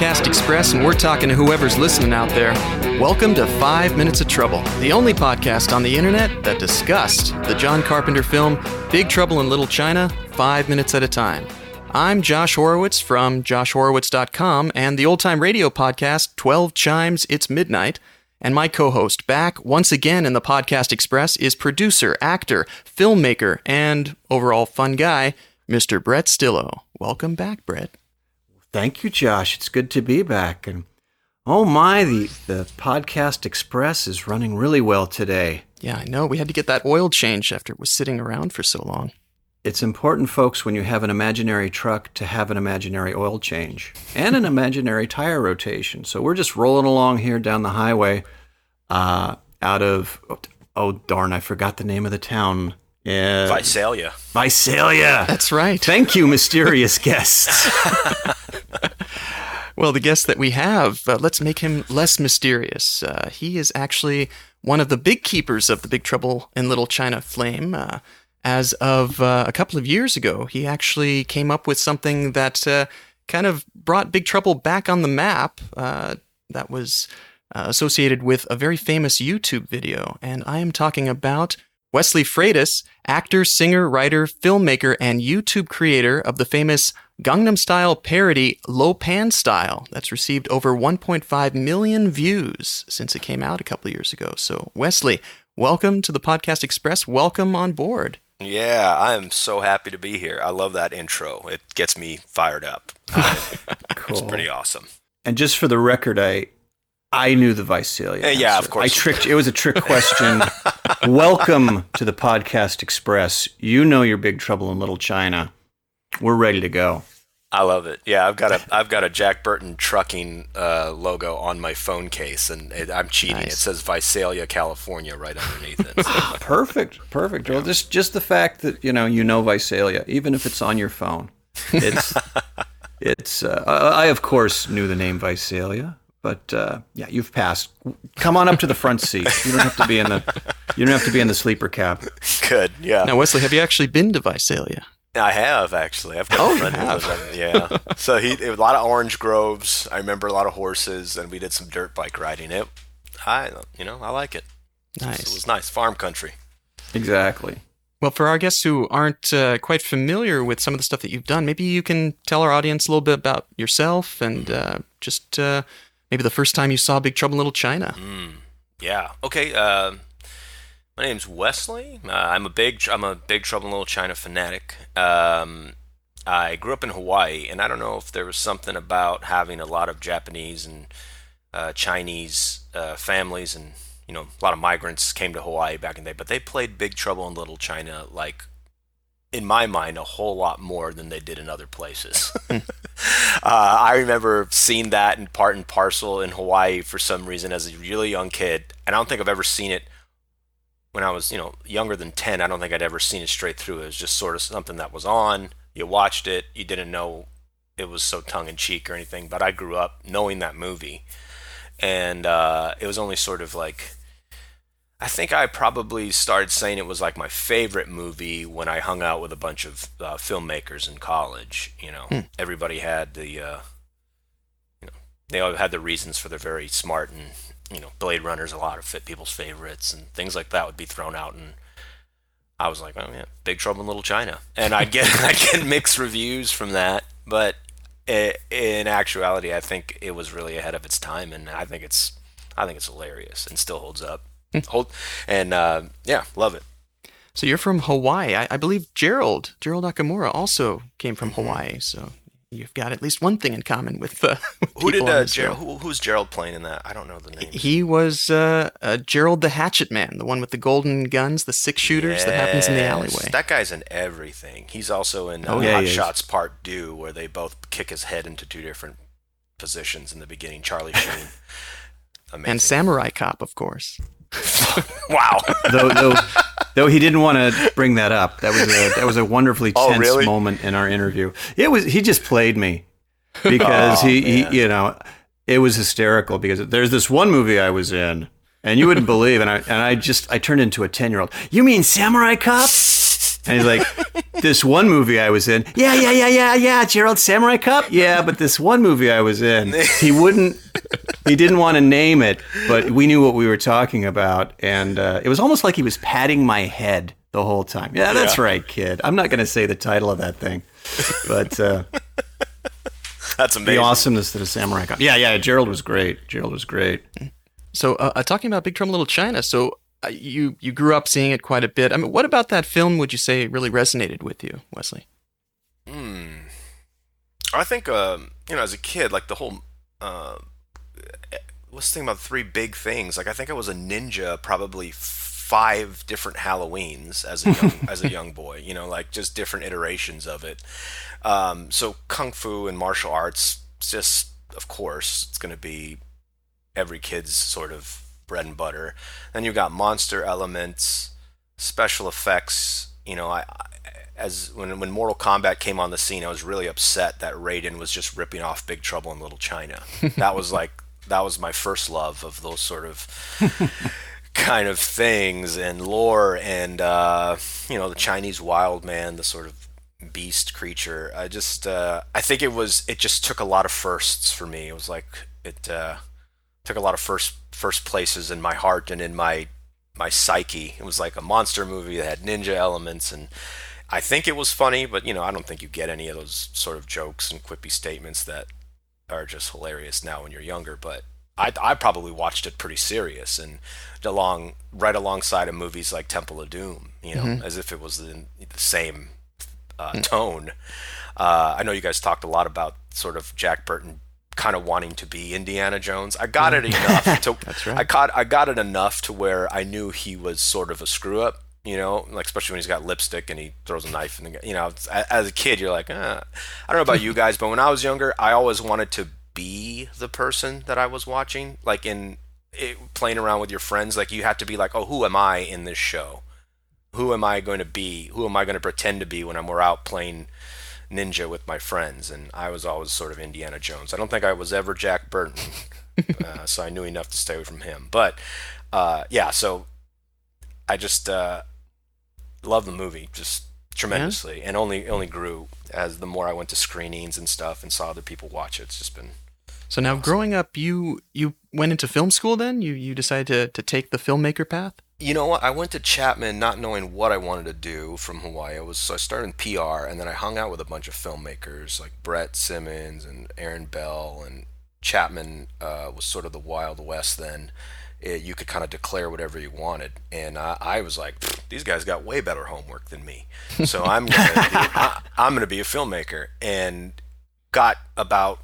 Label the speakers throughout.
Speaker 1: Podcast Express, and we're talking to whoever's listening out there. Welcome to Five Minutes of Trouble, the only podcast on the internet that discussed the John Carpenter film Big Trouble in Little China five minutes at a time. I'm Josh Horowitz from joshhorowitz.com and the old time radio podcast 12 Chimes It's Midnight. And my co host back once again in the Podcast Express is producer, actor, filmmaker, and overall fun guy, Mr. Brett Stillo. Welcome back, Brett.
Speaker 2: Thank you, Josh. It's good to be back. And oh my, the, the Podcast Express is running really well today.
Speaker 1: Yeah, I know. We had to get that oil change after it was sitting around for so long.
Speaker 2: It's important, folks, when you have an imaginary truck to have an imaginary oil change and an imaginary tire rotation. So we're just rolling along here down the highway uh, out of, oh, darn, I forgot the name of the town.
Speaker 3: Uh, Visalia.
Speaker 2: Visalia.
Speaker 1: That's right.
Speaker 2: Thank you, mysterious guests.
Speaker 1: well, the guest that we have, uh, let's make him less mysterious. Uh, he is actually one of the big keepers of the Big Trouble in Little China flame. Uh, as of uh, a couple of years ago, he actually came up with something that uh, kind of brought Big Trouble back on the map. Uh, that was uh, associated with a very famous YouTube video, and I am talking about Wesley Freitas, actor, singer, writer, filmmaker, and YouTube creator of the famous Gangnam Style parody Lo Pan Style that's received over 1.5 million views since it came out a couple of years ago. So, Wesley, welcome to the Podcast Express. Welcome on board.
Speaker 3: Yeah, I am so happy to be here. I love that intro. It gets me fired up. cool. It's pretty awesome.
Speaker 2: And just for the record, I I knew the Visalia.
Speaker 3: Uh, yeah, of course.
Speaker 2: I tricked you. It was a trick question. Welcome to the Podcast Express. You know your big trouble in Little China. We're ready to go.
Speaker 3: I love it. Yeah, I've got a I've got a Jack Burton trucking uh, logo on my phone case, and it, I'm cheating. Nice. It says Visalia, California, right underneath it. So.
Speaker 2: perfect, perfect. Yeah. Well, just just the fact that you know you know Visalia, even if it's on your phone, it's it's. Uh, I of course knew the name Visalia, but uh, yeah, you've passed. Come on up to the front seat. You don't have to be in the you don't have to be in the sleeper cab.
Speaker 3: Good. Yeah.
Speaker 1: Now, Wesley, have you actually been to Visalia?
Speaker 3: I have actually. I've got
Speaker 1: oh,
Speaker 3: a friend
Speaker 1: who lives
Speaker 3: there. Yeah. so he a lot of orange groves. I remember a lot of horses, and we did some dirt bike riding. It, I you know I like it.
Speaker 1: Nice.
Speaker 3: It was nice farm country.
Speaker 2: Exactly.
Speaker 1: Well, for our guests who aren't uh, quite familiar with some of the stuff that you've done, maybe you can tell our audience a little bit about yourself and uh, just uh, maybe the first time you saw Big Trouble in Little China.
Speaker 3: Mm, yeah. Okay. Uh, my name's Wesley. Uh, I'm a big I'm a big Trouble in Little China fanatic. Um, I grew up in Hawaii, and I don't know if there was something about having a lot of Japanese and uh, Chinese uh, families, and you know, a lot of migrants came to Hawaii back in the day. But they played Big Trouble in Little China like, in my mind, a whole lot more than they did in other places. uh, I remember seeing that in part and parcel in Hawaii for some reason as a really young kid, and I don't think I've ever seen it when I was, you know, younger than 10, I don't think I'd ever seen it straight through. It was just sort of something that was on. You watched it, you didn't know it was so tongue in cheek or anything, but I grew up knowing that movie. And uh, it was only sort of like, I think I probably started saying it was like my favorite movie when I hung out with a bunch of uh, filmmakers in college. You know, hmm. everybody had the, uh, you know, they all had the reasons for their very smart and you know, Blade Runner's a lot of fit people's favorites and things like that would be thrown out and I was like, oh yeah, Big Trouble in Little China, and I get I get mixed reviews from that, but in actuality, I think it was really ahead of its time, and I think it's I think it's hilarious and still holds up. Hold and uh, yeah, love it.
Speaker 1: So you're from Hawaii. I, I, believe Gerald Gerald Okamura also came from mm-hmm. Hawaii. So you've got at least one thing in common with. Uh, with
Speaker 3: who did uh, Gerald? Who, who's Gerald playing in that? I don't know the name.
Speaker 1: He was uh, uh, Gerald the Hatchet Man, the one with the golden guns, the six shooters yes, that happens in the alleyway.
Speaker 3: That guy's in everything. He's also in oh, uh, yeah, Hot Shots Part Two, where they both kick his head into two different positions in the beginning. Charlie Sheen.
Speaker 1: Amazing. And Samurai Cop, of course.
Speaker 3: wow.
Speaker 2: though, though, though, he didn't want to bring that up. That was a that was a wonderfully oh, tense oh, really? moment in our interview. It was he just played me because oh, he, he you know it was hysterical because there's this one movie I was in and you wouldn't believe and I and I just I turned into a 10 year old. You mean Samurai Cop? And he's like, this one movie I was in, yeah, yeah, yeah, yeah, yeah, Gerald Samurai Cop. yeah, but this one movie I was in, he wouldn't, he didn't want to name it, but we knew what we were talking about, and uh, it was almost like he was patting my head the whole time. Yeah, that's yeah. right, kid. I'm not going to say the title of that thing, but uh,
Speaker 3: that's amazing.
Speaker 2: The awesomeness that a samurai cop. Yeah, yeah. Gerald was great. Gerald was great.
Speaker 1: So, uh, uh talking about Big Trouble in Little China, so you you grew up seeing it quite a bit. I mean, what about that film would you say really resonated with you, Wesley?
Speaker 3: Hmm. I think um, you know, as a kid, like the whole. Uh, let's think about three big things. Like I think I was a ninja probably five different Halloweens as a young as a young boy. You know, like just different iterations of it. Um, so kung fu and martial arts, just of course, it's going to be every kid's sort of bread and butter. Then you've got monster elements, special effects. You know, I, I as when when Mortal Kombat came on the scene, I was really upset that Raiden was just ripping off Big Trouble in Little China. that was like that was my first love of those sort of kind of things and lore and uh, you know the Chinese wild man, the sort of beast creature. I just uh, I think it was it just took a lot of firsts for me. It was like it uh, took a lot of first first places in my heart and in my my psyche. It was like a monster movie that had ninja elements and I think it was funny, but you know, I don't think you get any of those sort of jokes and quippy statements that are just hilarious now when you're younger, but I, I probably watched it pretty serious and along right alongside of movies like Temple of Doom, you know, mm-hmm. as if it was the, the same uh, mm. tone. Uh, I know you guys talked a lot about sort of Jack Burton kind of wanting to be Indiana Jones. I got it enough to
Speaker 1: That's right.
Speaker 3: I caught I got it enough to where I knew he was sort of a screw up, you know, like especially when he's got lipstick and he throws a knife in the you know, as a kid you're like, eh. I don't know about you guys, but when I was younger, I always wanted to be the person that I was watching, like in it, playing around with your friends, like you have to be like, "Oh, who am I in this show? Who am I going to be? Who am I going to pretend to be when I'm we're out playing ninja with my friends, and I was always sort of Indiana Jones. I don't think I was ever Jack Burton, uh, so I knew enough to stay away from him. But uh, yeah, so I just uh, love the movie just tremendously, yeah. and only only grew as the more I went to screenings and stuff and saw other people watch it. It's just been
Speaker 1: so now, awesome. growing up, you you went into film school. Then you you decided to to take the filmmaker path
Speaker 3: you know what? I went to Chapman not knowing what I wanted to do from Hawaii. I was so I started in PR, and then I hung out with a bunch of filmmakers like Brett Simmons and Aaron Bell, and Chapman uh, was sort of the Wild West then. It, you could kind of declare whatever you wanted, and I, I was like, these guys got way better homework than me, so I'm gonna be, I, I'm gonna be a filmmaker, and got about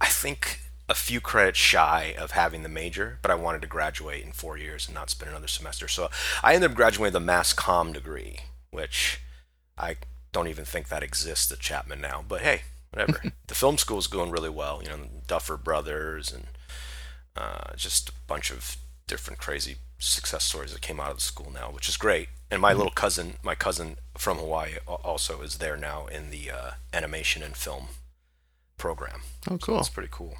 Speaker 3: I think a few credits shy of having the major, but I wanted to graduate in four years and not spend another semester. So I ended up graduating with a mass comm degree, which I don't even think that exists at Chapman now. But hey, whatever. the film school is going really well. You know, Duffer Brothers and uh, just a bunch of different crazy success stories that came out of the school now, which is great. And my mm-hmm. little cousin, my cousin from Hawaii, also is there now in the uh, animation and film program.
Speaker 1: Oh, cool! So
Speaker 3: that's pretty cool.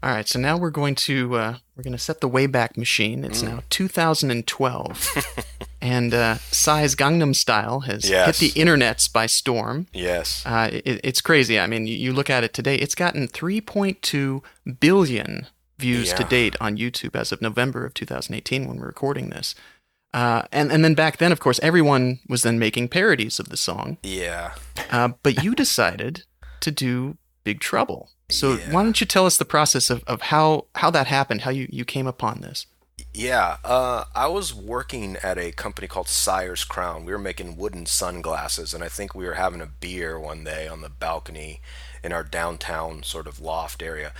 Speaker 1: All right, so now we're going to uh, we're going to set the Wayback Machine. It's mm. now 2012, and uh, Psy's Gangnam Style has yes. hit the internets by storm.
Speaker 3: Yes,
Speaker 1: uh, it, it's crazy. I mean, you, you, look at it today; it's gotten 3.2 billion views yeah. to date on YouTube as of November of 2018 when we're recording this. Uh, and and then back then, of course, everyone was then making parodies of the song.
Speaker 3: Yeah.
Speaker 1: Uh, but you decided to do Big Trouble. So yeah. why don't you tell us the process of, of how, how that happened, how you, you came upon this?
Speaker 3: Yeah, uh, I was working at a company called Sire's Crown. We were making wooden sunglasses, and I think we were having a beer one day on the balcony in our downtown sort of loft area.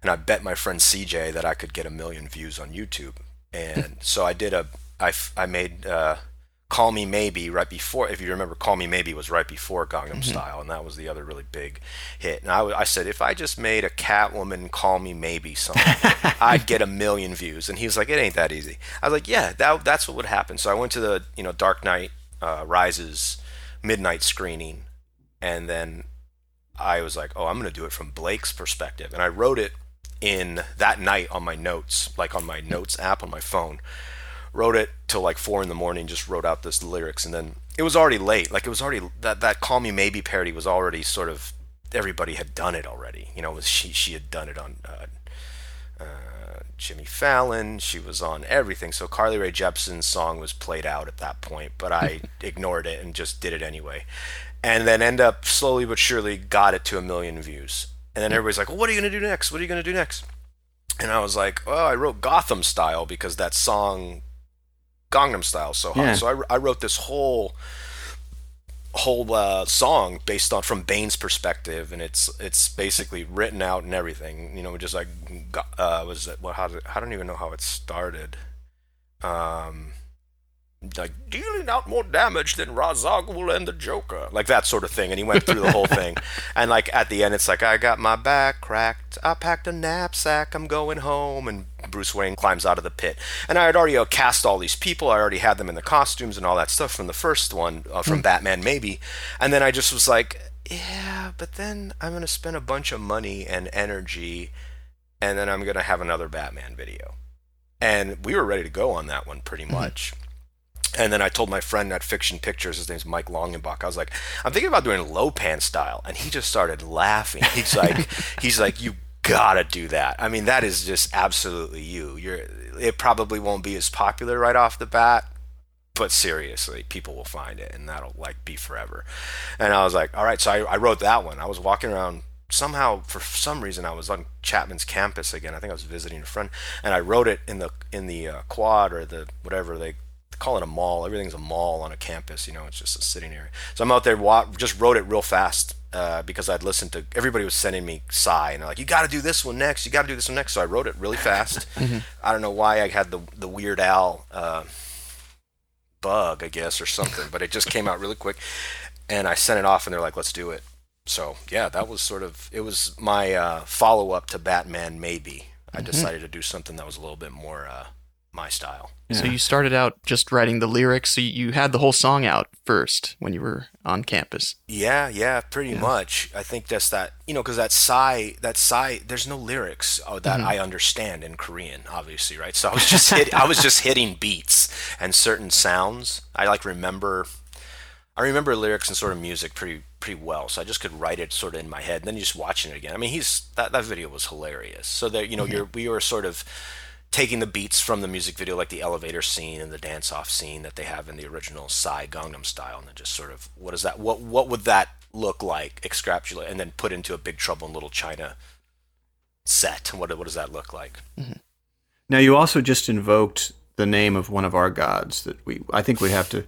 Speaker 3: And I bet my friend CJ that I could get a million views on YouTube. And so I did a, I, I made uh, Call Me Maybe right before, if you remember, Call Me Maybe was right before Gangnam mm-hmm. Style, and that was the other really big hit. And I, I said, if I just made a Catwoman Call Me Maybe song, I'd get a million views. And he was like, it ain't that easy. I was like, yeah, that, that's what would happen. So I went to the, you know, Dark Knight uh, Rises midnight screening, and then I was like, oh, I'm going to do it from Blake's perspective. And I wrote it in that night on my notes, like on my notes app on my phone wrote it till like four in the morning. Just wrote out this lyrics, and then it was already late. Like it was already that that "Call Me Maybe" parody was already sort of everybody had done it already. You know, was she she had done it on. Uh, uh, Jimmy Fallon. She was on everything. So Carly Rae Jepsen's song was played out at that point, but I ignored it and just did it anyway. And then end up slowly but surely got it to a million views. And then everybody's like, well, what are you going to do next? What are you going to do next? And I was like, well, I wrote Gotham Style because that song, Gangnam Style, so hot.
Speaker 2: Yeah.
Speaker 3: So I, I wrote this whole whole uh, song based on from Bane's perspective, and it's it's basically written out and everything. You know, just like uh, was it what? How did, I don't even know how it started. Um, like dealing out more damage than Ghul and the Joker, like that sort of thing. And he went through the whole thing, and like at the end, it's like I got my back cracked. I packed a knapsack. I'm going home, and Bruce Wayne climbs out of the pit. And I had already uh, cast all these people. I already had them in the costumes and all that stuff from the first one, uh, from Batman maybe. And then I just was like, yeah, but then I'm gonna spend a bunch of money and energy, and then I'm gonna have another Batman video. And we were ready to go on that one pretty much. And then I told my friend at Fiction Pictures, his name's Mike Longenbach. I was like, I'm thinking about doing Lopan style, and he just started laughing. He's like, he's like, you gotta do that. I mean, that is just absolutely you. You're. It probably won't be as popular right off the bat, but seriously, people will find it, and that'll like be forever. And I was like, all right. So I, I wrote that one. I was walking around. Somehow, for some reason, I was on Chapman's campus again. I think I was visiting a friend, and I wrote it in the in the uh, quad or the whatever they call it a mall. Everything's a mall on a campus. You know, it's just a sitting area. So I'm out there, wa- just wrote it real fast uh, because I'd listened to everybody was sending me Psy, and they're like, "You got to do this one next. You got to do this one next." So I wrote it really fast. I don't know why I had the the Weird Al uh, bug, I guess, or something, but it just came out really quick, and I sent it off, and they're like, "Let's do it." So yeah, that was sort of it was my uh, follow up to Batman. Maybe I decided to do something that was a little bit more uh, my style.
Speaker 1: So you started out just writing the lyrics. So you had the whole song out first when you were on campus.
Speaker 3: Yeah, yeah, pretty much. I think that's that, you know, because that sigh, that sigh, there's no lyrics uh, that I understand in Korean, obviously, right? So I was just hit, I was just hitting beats and certain sounds. I like remember, I remember lyrics and sort of music pretty pretty well. So I just could write it sort of in my head, and then just watching it again. I mean, he's that that video was hilarious. So that you know, you're we were sort of taking the beats from the music video, like the elevator scene and the dance off scene that they have in the original Psy Gangnam Style, and then just sort of what is that? What what would that look like? Extrapolate and then put into a Big Trouble in Little China set. What what does that look like?
Speaker 2: Now you also just invoked the name of one of our gods that we. I think we have to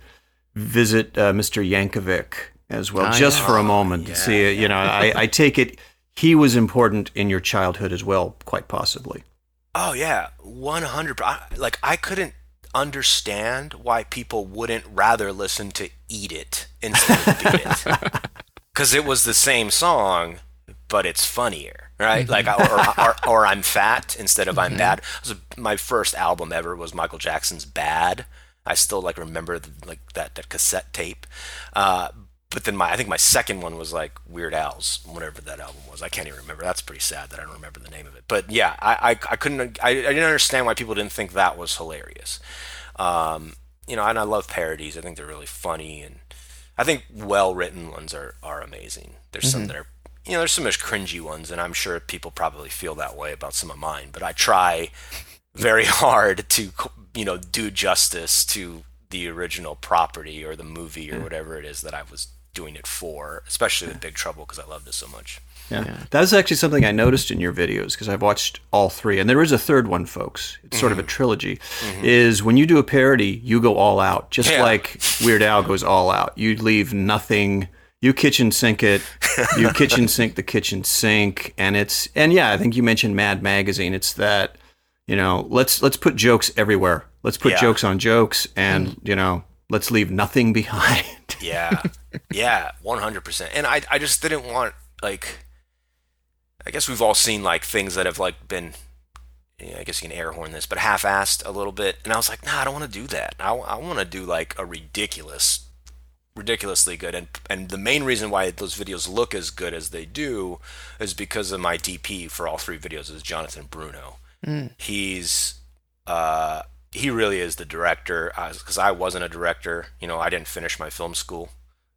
Speaker 2: visit uh, Mr. Yankovic as well, just
Speaker 1: yeah.
Speaker 2: for a moment to see it. You know, I, I take it he was important in your childhood as well, quite possibly.
Speaker 3: Oh yeah, one hundred. Like I couldn't understand why people wouldn't rather listen to "Eat It" instead of "Beat It," because it was the same song, but it's funnier, right? Like or, or, or I'm fat instead of I'm bad. Was my first album ever was Michael Jackson's "Bad." I still like remember the, like that that cassette tape. Uh, but then my I think my second one was like Weird Al's, whatever that album was. I can't even remember. That's pretty sad that I don't remember the name of it. But yeah, I I, I couldn't I, I didn't understand why people didn't think that was hilarious. Um, you know, and I love parodies. I think they're really funny, and I think well written ones are are amazing. There's some that are you know there's some cringy ones, and I'm sure people probably feel that way about some of mine. But I try very hard to you know do justice to the original property or the movie or whatever it is that I was doing it for, especially with Big Trouble because I loved it so much.
Speaker 2: Yeah. That's actually something I noticed in your videos because I've watched all three. And there is a third one, folks. It's sort of a mm-hmm. trilogy. Mm-hmm. Is when you do a parody, you go all out, just
Speaker 3: Yeah.
Speaker 2: like Weird Al goes all out. You leave nothing. You kitchen sink it. You kitchen sink the kitchen sink. And it's, and yeah, I think you mentioned Mad Magazine. It's that, you know, let's, let's put jokes everywhere. Let's put
Speaker 3: Yeah.
Speaker 2: jokes on jokes and, mm-hmm. you know, let's leave nothing behind.
Speaker 3: Yeah, yeah, one hundred percent. And I, I just didn't want like, I guess we've all seen like things that have like been, yeah, I guess you can air horn this, but half-assed a little bit. And I was like, nah, I don't want to do that. I, I want to do like a ridiculous, ridiculously good. And and the main reason why those videos look as good as they do is because of my DP for all three videos is Jonathan Bruno. He's uh he really is the director because I wasn't a director. You know, I didn't finish my film school.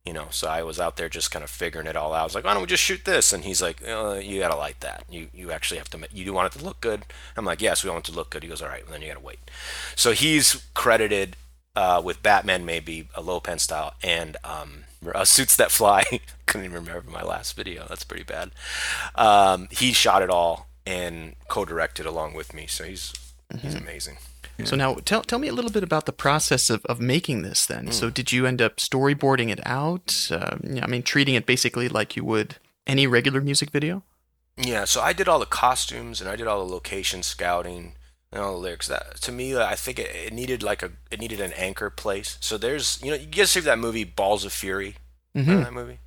Speaker 3: You know, so I was out there just kind of figuring it all out. I was like, why don't we just shoot this? And he's like, uh, you gotta like that. You you actually have to. You do want it to look good. I'm like, yes, we want it to look good. He goes, all right, well, then you gotta wait. So he's credited uh, with Batman, maybe a Lo Pan style, and um, uh, Suits That Fly. Couldn't even remember my last video. That's pretty bad. Um, he shot it all and co-directed along with me, so he's mm-hmm. he's amazing.
Speaker 1: Yeah. So now tell tell me a little bit about the process of, of making this then. Mm. So did you end up storyboarding it out? Uh, I mean, treating it basically like you would any regular music video?
Speaker 3: Yeah, so I did all the costumes and I did all the location scouting and all the lyrics. That to me, I think it, it needed like a it needed an anchor place. So there's you know you guys see that movie Balls of Fury? Mm-hmm. that movie?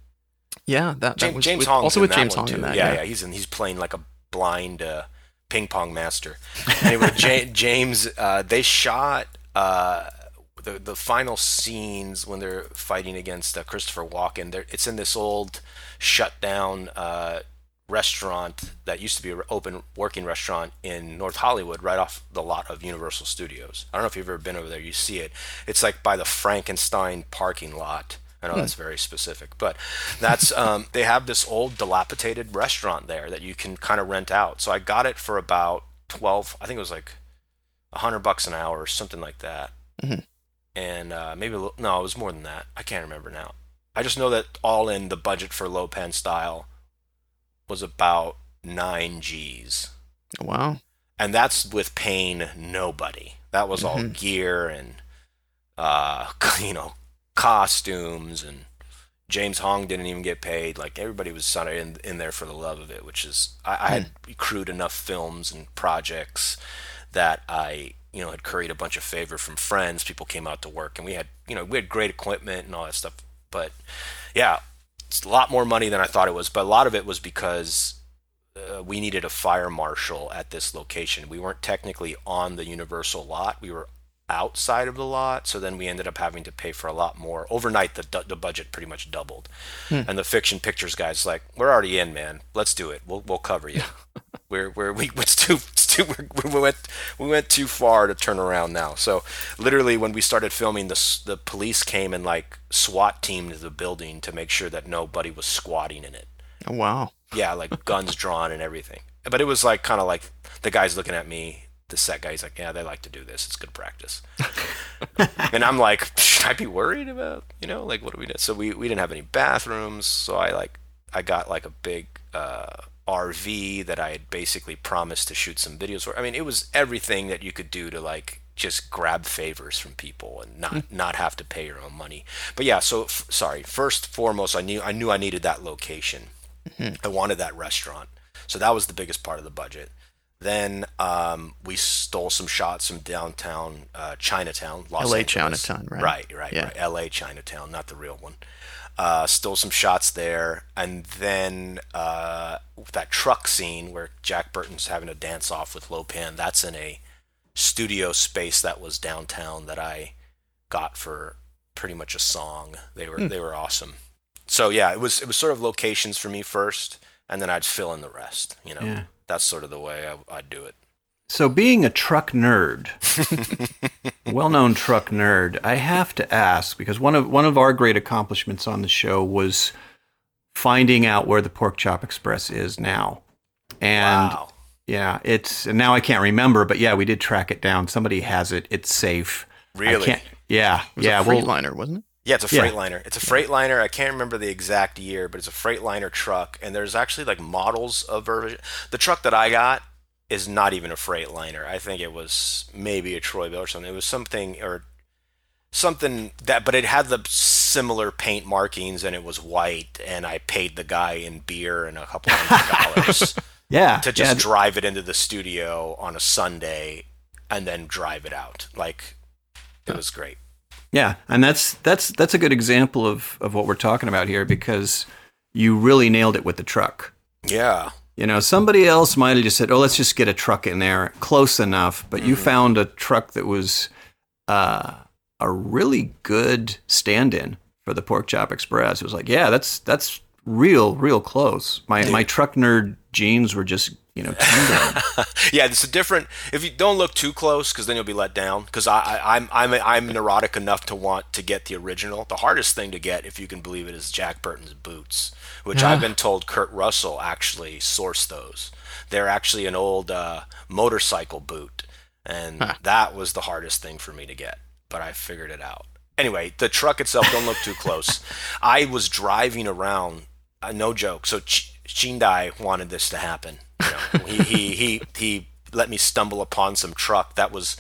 Speaker 1: Yeah, that, that
Speaker 3: James,
Speaker 1: was
Speaker 3: James
Speaker 1: with,
Speaker 3: Hong
Speaker 1: also with James
Speaker 3: Hong
Speaker 1: in that.
Speaker 3: Yeah,
Speaker 1: yeah,
Speaker 3: yeah, he's in, he's playing like a blind. Uh, ping pong master. Anyway, James, uh, they shot uh, the the final scenes when they're fighting against uh, Christopher Walken. They're, it's in this old shut down uh, restaurant that used to be an open working restaurant in North Hollywood, right off the lot of Universal Studios. I don't know if you've ever been over there. You see it. It's like by the Frankenstein parking lot I know hmm. that's very specific, but that's um, they have this old dilapidated restaurant there that you can kind of rent out. So I got it for about twelve. I think it was like a hundred bucks an hour or something like that. Mm-hmm. And uh, maybe a little, no, it was more than that. I can't remember now. I just know that all in the budget for Lo Pan style was about nine G's.
Speaker 1: Wow.
Speaker 3: And that's with paying nobody. That was mm-hmm. all gear and uh, you know costumes and James Hong didn't even get paid. Like everybody was in in there for the love of it, which is I, I had hmm. accrued enough films and projects that I you know had curried a bunch of favor from friends. People came out to work, and we had you know we had great equipment and all that stuff. But yeah, it's a lot more money than I thought it was. But a lot of it was because uh, we needed a fire marshal at this location. We weren't technically on the Universal lot. We were outside of the lot. So then we ended up having to pay for a lot more. Overnight, the, the budget pretty much doubled. Hmm. And the fiction pictures guy's like, "We're already in, man. Let's do it. We'll we'll cover you. we're we're we it's too it's too we went we went too far to turn around now. So literally, when we started filming, the the police came and like SWAT teamed the building to make sure that nobody was squatting in it.
Speaker 1: Oh wow.
Speaker 3: Yeah, like guns drawn and everything. But it was like kind of like the guys looking at me the set guy, he's like, yeah, they like to do this. It's good practice. and I'm like, should I be worried about, you know, like what do we do? So we, we didn't have any bathrooms. So I like, I got like a big uh, RV that I had basically promised to shoot some videos for. I mean, it was everything that you could do to like just grab favors from people and not mm. not have to pay your own money. But yeah, so f- sorry. First foremost, I knew I knew I needed that location. Mm-hmm. I wanted that restaurant. So that was the biggest part of the budget. Then um, we stole some shots from downtown uh, Chinatown, Los
Speaker 1: L.A.
Speaker 3: Angeles.
Speaker 1: Chinatown, right?
Speaker 3: Right, right, yeah. right. L.A. Chinatown, not the real one. Uh, stole some shots there, and then uh, that truck scene where Jack Burton's having a dance off with Lo Pan. That's in a studio space that was downtown that I got for pretty much a song. They were mm. they were awesome. So yeah, it was it was sort of locations for me first, and then I'd fill in the rest. You know. Yeah that's sort of the way I, I'd do it.
Speaker 2: So, being a truck nerd, well known truck nerd, I have to ask because one of one of our great accomplishments on the show was finding out where the Pork Chop Express is now. And wow. yeah, it's and now I can't remember, but yeah, we did track it down. Somebody has it. It's safe.
Speaker 3: Really?
Speaker 2: yeah,
Speaker 1: it
Speaker 2: yeah.
Speaker 1: A Freightliner, wasn't it?
Speaker 3: Yeah, it's a Freightliner. Yeah. It's a Freightliner. I can't remember the exact year, but it's a Freightliner truck, and there's actually like models of the truck that I got is not even a Freightliner. I think it was maybe a Troy-Bilt or something. It was something or something that, but it had the similar paint markings, and it was white. And I paid the guy in beer and a couple hundred dollars.
Speaker 2: yeah,
Speaker 3: to just
Speaker 2: yeah.
Speaker 3: drive it into the studio on a Sunday and then drive it out. Like it was great.
Speaker 2: Yeah, and that's that's that's a good example of of what we're talking about here because you really nailed it with the truck.
Speaker 3: Yeah.
Speaker 2: You know, somebody else might have just said, "Oh, let's just get a truck in there, close enough." But mm-hmm. you found a truck that was uh, a really good stand-in for the Pork Chop Express. It was like, yeah, that's that's real, real close. My my truck nerd genes were just you know, tingling.
Speaker 3: yeah, it's a different. If you don't look too close, because then you'll be let down. Because I, I, I'm, I'm, I'm neurotic enough to want to get the original. The hardest thing to get, if you can believe it, is Jack Burton's boots, which
Speaker 1: Yeah.
Speaker 3: I've been told Kurt Russell actually sourced those. They're actually an old uh, motorcycle boot, and
Speaker 1: Huh.
Speaker 3: that was the hardest thing for me to get. But I figured it out. Anyway, the truck itself, don't look too close. I was driving around, uh, no joke. So Ch- Chindai wanted this to happen. Know, he, he, he, he let me stumble upon some truck that was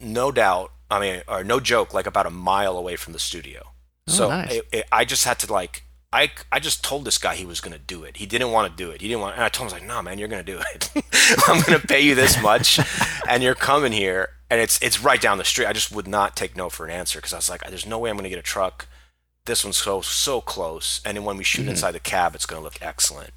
Speaker 3: no doubt, I mean, or no joke, like about a mile away from the studio.
Speaker 1: Oh,
Speaker 3: so
Speaker 1: nice.
Speaker 3: it, it, I just had to like, I, I just told this guy he was going to do it. He didn't want to do it. He didn't want, and I told him, I was like, no, man, you're going to do it. I'm going to pay you this much and you're coming here and it's, it's right down the street. I just would not take no for an answer because I was like, there's no way I'm going to get a truck. This one's so, so close. And then when we shoot
Speaker 1: Mm-hmm.
Speaker 3: inside the cab, it's going to look excellent.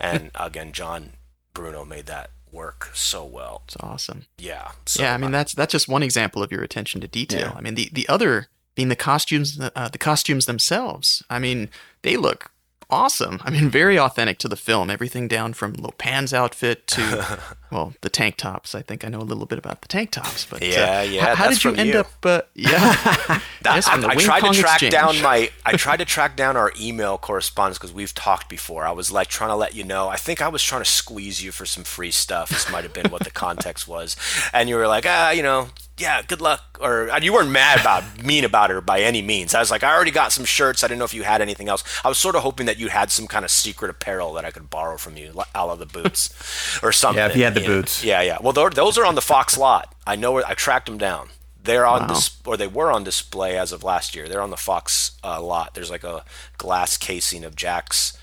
Speaker 3: And again, John Bruno made that work so well.
Speaker 1: It's awesome.
Speaker 3: Yeah. So
Speaker 1: yeah, I mean that's that's just one example of your attention to detail.
Speaker 2: Yeah.
Speaker 1: I mean the the other being the costumes uh, the costumes themselves. I mean they look awesome. I mean very authentic to the film. Everything down from Lopan's outfit to well the tank tops. I think I know a little bit about the tank tops, but uh,
Speaker 3: Yeah, yeah,
Speaker 1: How, did you end
Speaker 3: you.
Speaker 1: up? Uh, yeah, yes,
Speaker 3: I, I tried
Speaker 1: Kong
Speaker 3: to track
Speaker 1: exchange.
Speaker 3: down my I tried to track down our email correspondence because we've talked before. I was like trying to let you know. I think I was trying to squeeze you for some free stuff. This might have been what the context was, and you were like, ah, you know, yeah, good luck, or you weren't mad about mean about her by any means. I was like, I already got some shirts. I didn't know if you had anything else. I was sort of hoping that you had some kind of secret apparel that I could borrow from you, like a la the boots or something.
Speaker 2: Yeah, if you had the
Speaker 3: you know?
Speaker 2: boots.
Speaker 3: Yeah, yeah. Well, those are on the Fox lot. I know where I tracked them down. They're on
Speaker 1: Wow.
Speaker 3: dis- or they were on display as of last year. They're on the Fox uh, lot. There's like a glass casing of Jack's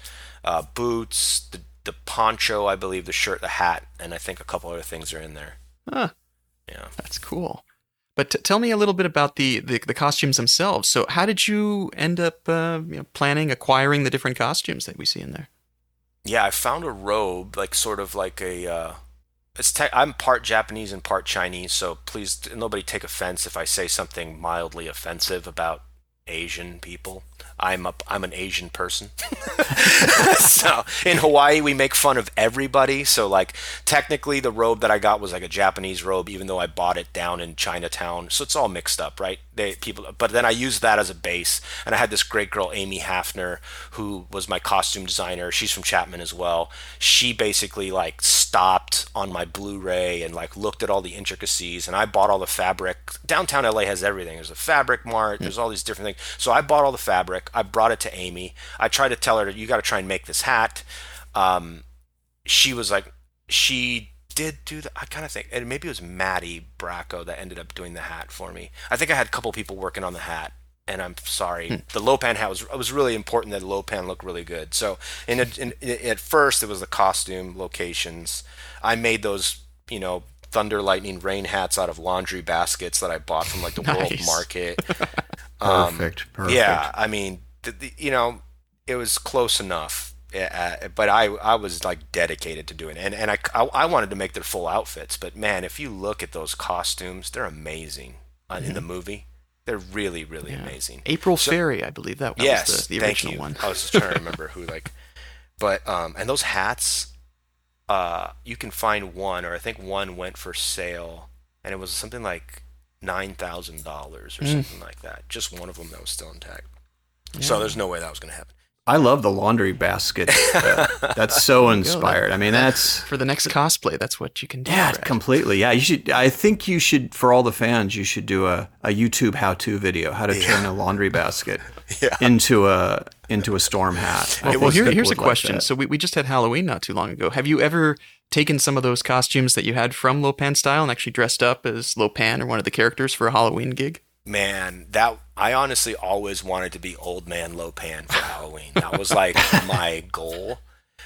Speaker 3: uh, boots, the the poncho, I believe, the shirt, the hat, and I think a couple other things are in there.
Speaker 1: Huh.
Speaker 3: Yeah.
Speaker 1: That's cool. But t- tell me a little bit about the, the, the costumes themselves. So, how did you end up uh, you know, planning, acquiring the different costumes that we see in there?
Speaker 3: Yeah, I found a robe, like sort of like a. Uh, it's te- I'm part Japanese and part Chinese, so please nobody take offense if I say something mildly offensive about Asian people. I'm a I'm an Asian person. so in Hawaii we make fun of everybody. So like technically the robe that I got was like a Japanese robe, even though I bought it down in Chinatown. So it's all mixed up, right? They people, but then I used that as a base, and I had this great girl Amy Hafner who was my costume designer. She's from Chapman as well. She basically like stopped on my Blu-ray and like looked at all the intricacies, and I bought all the fabric. Downtown LA has everything. There's a fabric mart. Hmm. There's all these different things. So I bought all the fabric. I brought it to Amy. I tried to tell her, you got to try and make this hat. Um, she was like, she did do that. I kind of think, and maybe it was Maddie Bracco that ended up doing the hat for me. I think I had a couple people working on the hat, and I'm sorry. The Lo Pan hat was it was really important that Lo Pan looked really good. So, in, a, in, in at first, it was the costume locations. I made those, you know. Thunder, lightning, rain hats out of laundry baskets that I bought from like the World
Speaker 1: Nice.
Speaker 3: Market. Um,
Speaker 2: Perfect. Perfect.
Speaker 3: Yeah, I mean, the, the, you know, it was close enough, uh, but I I was like dedicated to doing it, and and I, I I wanted to make their full outfits. But man, if you look at those costumes, they're amazing uh, in the movie. They're really really
Speaker 1: Yeah.
Speaker 3: amazing.
Speaker 1: April
Speaker 3: So-
Speaker 1: Ferry, I believe that, that
Speaker 3: yes,
Speaker 1: was the, the original one.
Speaker 3: I was just trying to remember who like, but um, and those hats, uh, you can find one, or I think one went for sale, and it was something like nine thousand dollars or
Speaker 1: Mm.
Speaker 3: something like that. Just one of them that was still intact. So there's no way that was going to happen.
Speaker 2: I love the laundry basket. Uh, that's so inspired. I mean, that's
Speaker 1: For the next cosplay, that's what you can do.
Speaker 2: yeah,
Speaker 1: Brad.
Speaker 2: completely. Yeah, you should. I think you should, for all the fans, you should do a, a YouTube how-to video how to turn a laundry basket
Speaker 3: Yeah.
Speaker 2: into a into a storm hat.
Speaker 1: Well,
Speaker 2: think
Speaker 1: well, here, here's a
Speaker 2: would like
Speaker 1: question. so we, we just had Halloween not too long ago. Have you ever taken some of those costumes that you had from Lopan style and actually dressed up as Lopan or one of the characters for a Halloween gig?
Speaker 3: Man, that I honestly always wanted to be old man Lopan for Halloween. That was like my goal.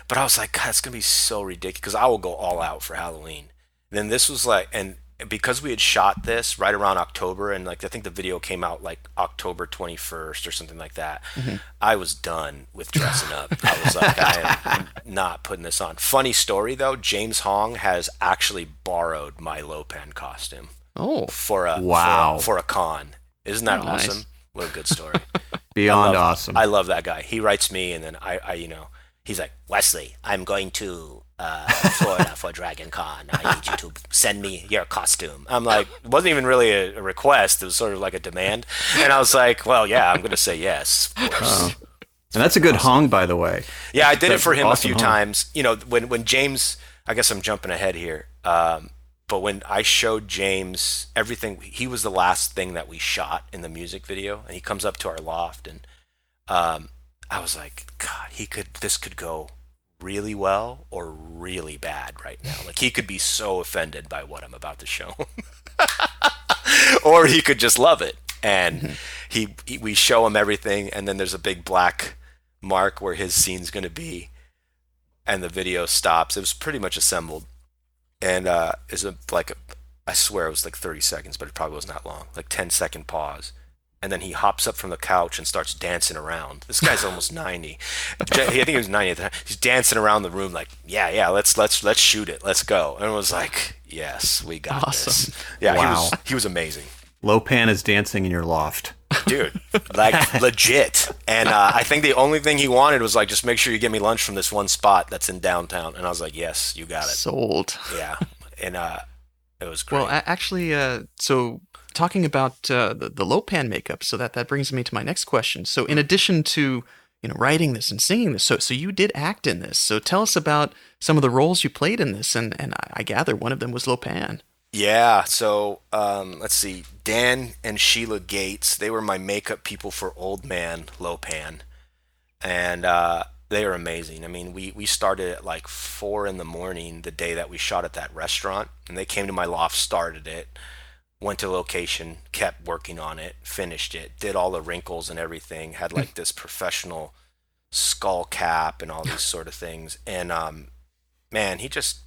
Speaker 3: But I was like, God, it's gonna be so ridiculous because I will go all out for Halloween. then this was like, and because we had shot this right around October, and like I think the video came out like October 21st or something like that. Mm-hmm. I was done with dressing up. I was like, I am not putting this on. Funny story though, James Hong has actually borrowed my Lopan costume
Speaker 1: Oh,
Speaker 3: for a
Speaker 2: Wow.
Speaker 3: for, for a con. Isn't that
Speaker 1: Oh, nice.
Speaker 3: awesome? What a good story.
Speaker 2: Beyond
Speaker 3: I love-
Speaker 2: awesome.
Speaker 3: I love that guy. He writes me, and then I, I, you know, he's like, Wesley, I'm going to uh, Florida for Dragon Con. I need you to send me your costume. I'm like, it wasn't even really a, a request. It was sort of like a demand. And I was like, well, yeah, I'm going to say yes, of course.
Speaker 2: Uh, and that's a good hong, by the way.
Speaker 3: Yeah, I did it for him
Speaker 2: awesome
Speaker 3: a few
Speaker 2: hong.
Speaker 3: times. You know, when when James, I guess I'm jumping ahead here. Um, but when I showed James everything, he was the last thing that we shot in the music video, and he comes up to our loft, and um, I was like, God, he could. This could go really well or really bad right now. Like he could be so offended by what I'm about to show him. or he could just love it. And he, he we show him everything and then there's a big black mark where his scene's going to be and the video stops. It was pretty much assembled. And uh is a like a, I swear it was like 30 seconds, but it probably wasn't long. Like 10 second pause. And then he hops up from the couch and starts dancing around. This guy's almost 90. I think he was 90 at the time. He's dancing around the room like, "Yeah, yeah, let's let's let's shoot it. Let's go." And it was like, "Yes, we got
Speaker 1: Awesome.
Speaker 3: this." Yeah, he was
Speaker 2: Wow.
Speaker 3: he was amazing
Speaker 2: Lopan is dancing in your loft.
Speaker 3: dude like legit and uh, i think the only thing he wanted was like just make sure you get me lunch from this one spot that's in downtown and i was like yes you got it
Speaker 1: Sold.
Speaker 3: yeah and uh it was great
Speaker 1: Well, actually, uh, so talking about uh, the, the Lopan makeup, so that, that brings me to my next question. So, in addition to you know writing this and singing this, so so you did act in this. So tell us about some of the roles you played in this, and and I, I gather one of them was Lo Pan.
Speaker 3: Yeah, so um, let's see. Dan and Sheila Gates, they were my makeup people for Old Man Lopan. And uh, they are amazing. I mean, we, we started at like four in the morning the day that we shot at that restaurant. And they came to my loft, started it, went to location, kept working on it, finished it, did all the wrinkles and everything, had like this professional skull cap and all these sort of things. And um, man, he just,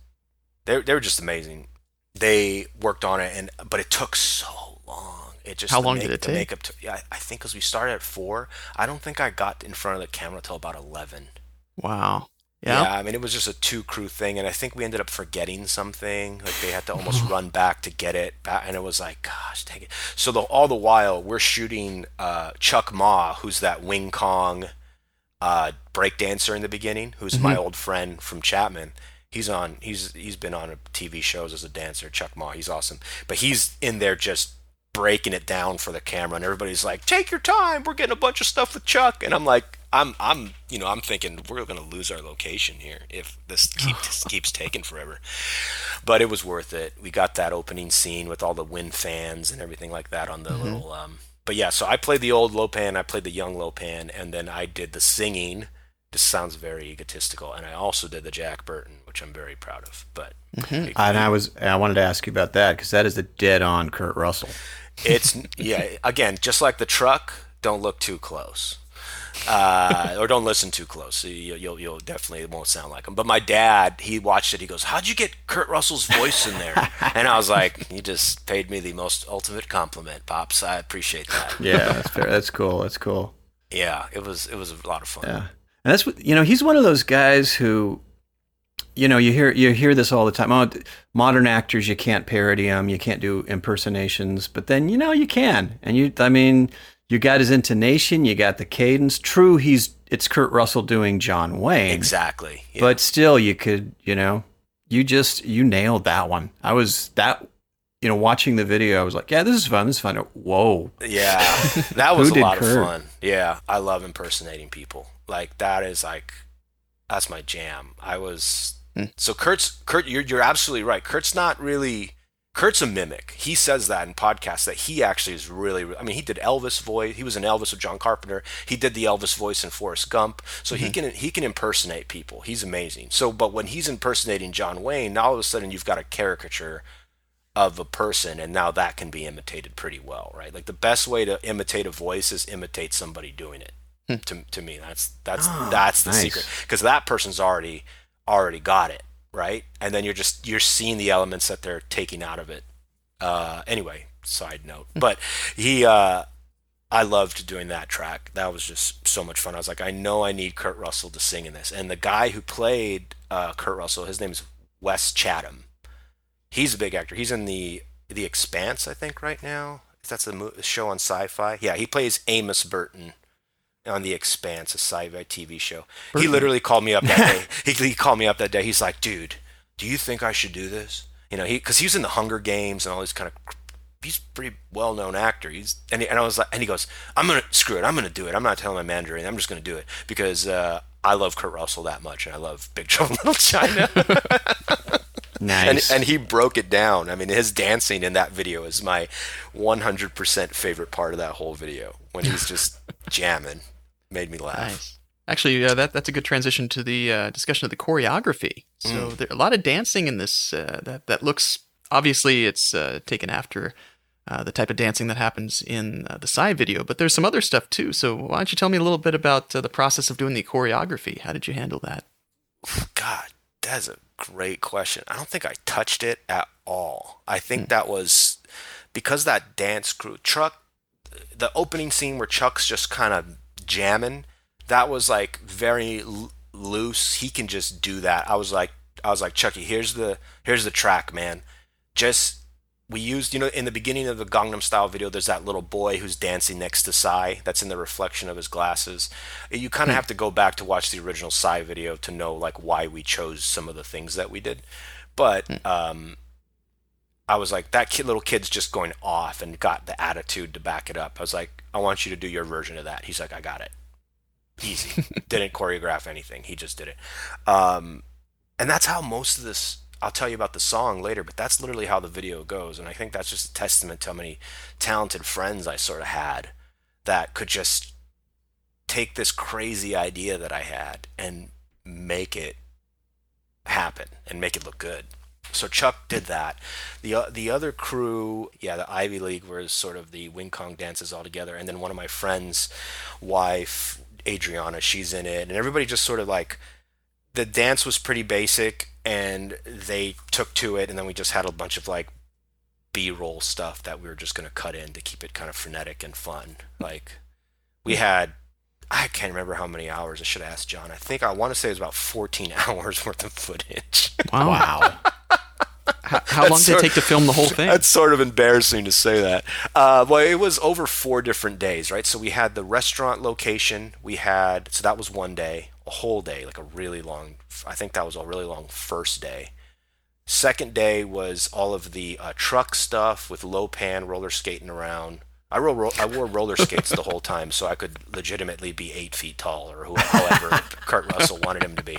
Speaker 3: they, they were just amazing they worked on it and but it took so long it just
Speaker 1: How long
Speaker 3: make-
Speaker 1: did it take?
Speaker 3: makeup took yeah i think because we started at four i don't think i got in front of the camera till about 11
Speaker 1: Wow. Yeah.
Speaker 3: i mean it was just a two crew thing and i think we ended up forgetting something. Like they had to almost run back to get it back and it was like gosh dang it. So the, all the while we're shooting uh, chuck ma who's that wing kong uh, break dancer in the beginning who's my old friend from chapman. He's on he's he's been on tv shows as a dancer chuck ma. He's awesome. But he's in there just breaking it down for the camera and everybody's like take your time we're getting a bunch of stuff with chuck. And i'm like i'm i'm you know i'm thinking we're going to lose our location here if this keeps keeps taking forever. But it was worth it. We got that opening scene with all the wind fans and everything like that on the little um but yeah so i played the old lopan i played the young lopan and then i did the singing. This sounds very egotistical and i also did the jack burton which i'm very proud of but
Speaker 1: Mhm.
Speaker 2: And I was I wanted to ask you about that because that is the dead on Kurt Russell.
Speaker 3: It's yeah again just like the truck don't look too close uh, or don't listen too close you, you'll, you'll definitely won't sound like him but my dad he watched it he goes how'd you get kurt russell's voice in there and i was like you just paid me the most ultimate compliment pops i appreciate that
Speaker 2: Yeah, that's fair. That's cool. That's cool.
Speaker 3: yeah it was it was a lot of fun
Speaker 2: Yeah, and that's what you know. He's one of those guys who, you know, you hear you hear this all the time. Oh, modern actors, you can't parody them, you can't do impersonations, but then you know you can, and you. I mean, you got his intonation, you got the cadence. True, he's it's Kurt Russell doing John Wayne,
Speaker 3: exactly yeah.
Speaker 2: but still, you could, you know, you just you nailed that one. I was that. You know, watching the video, I was like, "Yeah, this is fun. This is fun." Whoa,
Speaker 3: Yeah, that was a lot
Speaker 2: Kurt?
Speaker 3: of fun. Yeah, I love impersonating people. Like that is like that's my jam. I was
Speaker 1: Hmm.
Speaker 3: so Kurt's Kurt. You're you're absolutely right. Kurt's not really. Kurt's a mimic. He says that in podcasts that he actually is really. I mean, he did Elvis voice. He was in Elvis with John Carpenter. He did the Elvis voice in Forrest Gump. So he can he can impersonate people. He's amazing. So, but when he's impersonating John Wayne, now all of a sudden you've got a caricature of a person and now that can be imitated pretty well right like the best way to imitate a voice is imitate somebody doing it to, to me that's that's
Speaker 2: Ah,
Speaker 3: that's the
Speaker 2: nice.
Speaker 3: secret because that person's already already got it right and then you're just you're seeing the elements that they're taking out of it uh anyway side note but he uh I loved doing that track. That was just so much fun. I was like, I know I need Kurt Russell to sing in this. And the guy who played uh, Kurt Russell, his name is Wes Chatham. He's a big actor. He's in the the Expanse, I think, right now. That's a show on Sci-Fi. Yeah, he plays Amos Burton on the Expanse, a sci-fi TV show. He literally called me up that day. He, he called me up that day. He's like, "Dude, do you think I should do this?" You know, he because he was in the Hunger Games and all these kind of. He's a pretty well-known actor. He's and, he, and I was like, and he goes, "I'm gonna screw it. I'm gonna do it. I'm not telling my manager. anything. I'm just gonna do it because uh, I love Kurt Russell that much, and I love Big Trouble in Little China."
Speaker 2: Nice.
Speaker 3: and and he broke it down. I mean, his dancing in that video is my 100% favorite part of that whole video when he's just jamming. Made me laugh.
Speaker 1: Nice. Actually, uh, that that's a good transition to the uh, discussion of the choreography. So there a lot of dancing in this uh, that that looks obviously it's uh, taken after uh, the type of dancing that happens in uh, the side video, but there's some other stuff too. So why don't you tell me a little bit about uh, the process of doing the choreography? How did you handle that?
Speaker 3: God, that's a great question. I don't think I touched it at all. I think that was because that dance crew, Chuck, the opening scene where Chuck's just kind of jamming, that was like very l- loose. He can just do that. I was like, I was like, Chucky, here's the here's the track, man. Just we used, you know, in the beginning of the Gangnam Style video, there's that little boy who's dancing next to Psy. That's in the reflection of his glasses. You kind of have to go back to watch the original Psy video to know like why we chose some of the things that we did. But um, I was like, that kid, little kid's just going off and got the attitude to back it up. I was like, I want you to do your version of that. He's like, I got it. Easy. Didn't choreograph anything. He just did it. Um, and that's how most of this I'll tell you about the song later, but that's literally how the video goes. And I think that's just a testament to how many talented friends I sort of had that could just take this crazy idea that I had and make it happen and make it look good. So Chuck did that. The uh, the other crew, yeah, the Ivy League was sort of the Wing Kong dances all together, and then one of my friends' wife, Adriana, she's in it, and everybody just sort of like the dance was pretty basic, and they took to it, and then we just had a bunch of like B-roll stuff that we were just gonna cut in to keep it kind of frenetic and fun. Like we had I can't remember how many hours. I should have asked John. I think I want to say it was about 14 hours worth of footage.
Speaker 1: Wow.
Speaker 2: Wow.
Speaker 1: How, how long did it take to film the whole thing?
Speaker 3: That's sort of embarrassing to say that. Uh, well, it was over four different days, right? So we had the restaurant location. We had so that was one day, a whole day, like a really long. I think that was a really long first day. Second day was all of the uh, truck stuff with Lo Pan roller skating around. I, I wore roller skates the whole time, so I could legitimately be eight feet tall, or whoever Kurt Russell wanted him to be.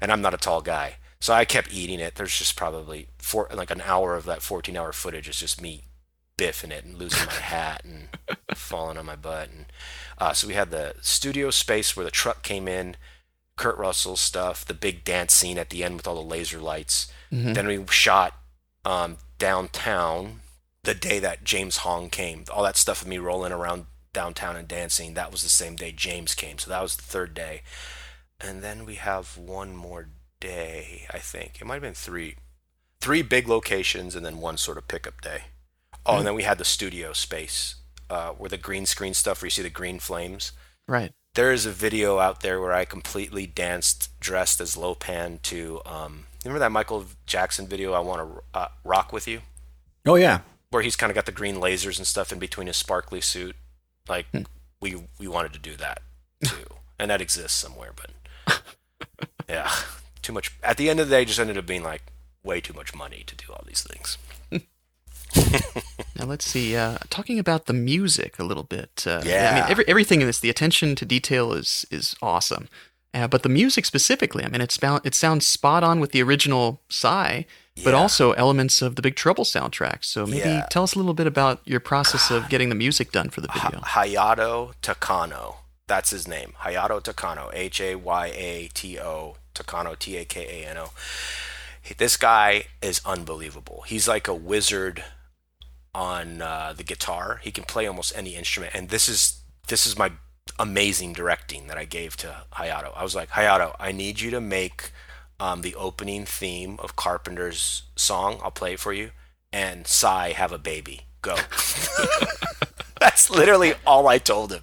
Speaker 3: And I'm not a tall guy, so I kept eating it. There's just probably four, like an hour of that 14 hour footage is just me biffing it and losing my hat and falling on my butt. And uh, so we had the studio space where the truck came in, Kurt Russell's stuff, the big dance scene at the end with all the laser lights. Then we shot um, downtown the day that James Hong came. All that stuff of me rolling around downtown and dancing, that was the same day James came. So that was the third day. And then we have one more day, I think. It might have been three. Three big locations and then one sort of pickup day. Oh, and then we had the studio space uh, where the green screen stuff where you see the green flames.
Speaker 1: right.
Speaker 3: There is a video out there where I completely danced dressed as Lo Pan to. Um, remember that Michael Jackson video, I Want to uh, Rock With You?
Speaker 2: Oh yeah.
Speaker 3: where he's kind of got the green lasers and stuff in between his sparkly suit. Like we we wanted to do that too, and that exists somewhere. But yeah, too much. At the end of the day, just ended up being like way too much money to do all these things.
Speaker 1: Now let's see. Uh, talking about the music a little bit. Uh, I mean, every, everything in this, the attention to detail is is awesome. Uh, but the music specifically, I mean, it's it sounds spot on with the original Psy, but also elements of the Big Trouble soundtrack. So maybe
Speaker 3: Yeah.
Speaker 1: tell us a little bit about your process of getting the music done for the video.
Speaker 3: Ha- Hayato Takano. That's his name. Hayato Takano. H A Y A T O Takano. T A K A N O. This guy is unbelievable. He's like a wizard on uh, the guitar. He can play almost any instrument. And this is this is my amazing directing that I gave to Hayato. I was like, Hayato, I need you to make um, the opening theme of Carpenter's song. I'll play it for you. And Psy have a baby. Go. That's literally all I told him.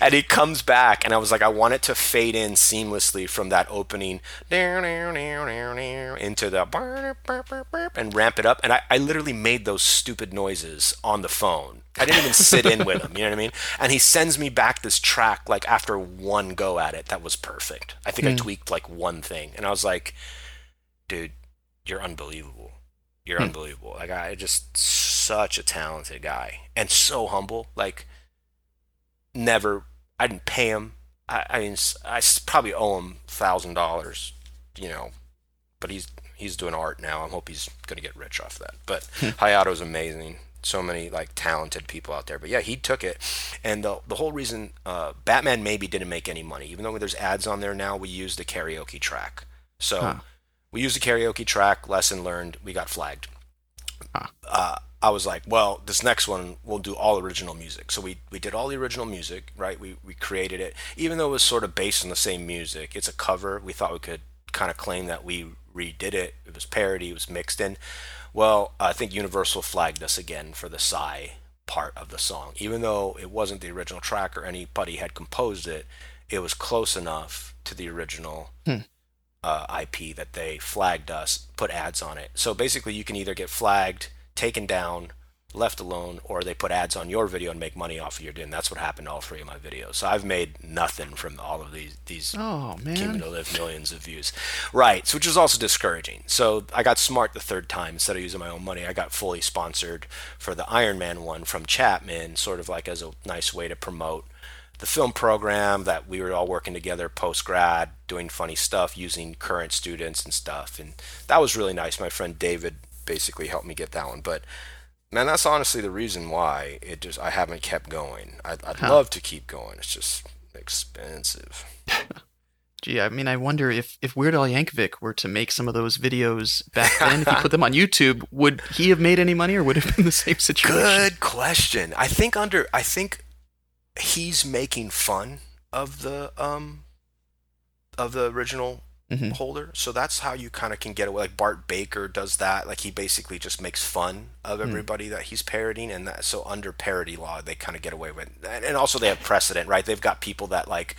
Speaker 3: And he comes back, and I was like, I want it to fade in seamlessly from that opening into the and ramp it up. And I, I literally made those stupid noises on the phone. I didn't even sit in with him, you know what I mean? And he sends me back this track like after one go at it that was perfect. I think mm. I hmm. tweaked like one thing. And I was like, dude, you're unbelievable. You're mm. unbelievable. Like I just such a talented guy and so humble. Like never, I didn't pay him. I, I mean, I probably owe him thousand dollars, you know, but he's he's doing art now. I hope he's gonna get rich off that. But hmm. Hayato's amazing. So many like talented people out there. But yeah, he took it, and the the whole reason uh, Batman maybe didn't make any money, even though there's ads on there now. We used the karaoke track, so huh. we used the karaoke track. Lesson learned. We got flagged. Huh. Uh, I was like, well, this next one we'll do all original music. So we, we did all the original music, right? We we created it, even though it was sort of based on the same music. It's a cover. We thought we could kind of claim that we redid it. It was parody. It was mixed in. Well, I think Universal flagged us again for the Psy part of the song, even though it wasn't the original track or anybody had composed it. It was close enough to the original. Hmm. Uh, IP that they flagged us, put ads on it. So basically, you can either get flagged taken down, left alone, or they put ads on your video and make money off of your doing. That's what happened to all three of my videos. So I've made nothing from all of these these
Speaker 1: oh, man.
Speaker 3: cumulative millions of views. Right, so which was also discouraging. So I got smart the third time. Instead of using my own money, I got fully sponsored for the Iron Man one from Chapman, sort of like as a nice way to promote the film program that we were all working together post grad, doing funny stuff using current students and stuff. And that was really nice. My friend David basically helped me get that one. But man, that's honestly the reason why it just I haven't kept going. I'd, I'd huh. love to keep going. It's just expensive.
Speaker 1: Gee, I mean, I wonder if if Weird Al Yankovic were to make some of those videos back then, if he put them on YouTube, would he have made any money, or would it have been the same situation?
Speaker 3: Good question. I think under I think he's making fun of the um of the original mm-hmm. holder. So that's how you kind of can get away. Like Bart Baker does that. Like he basically just makes fun of mm. everybody mm. that he's parodying, and that, so under parody law, they kind of get away with. And, and also they have precedent, right? They've got people that like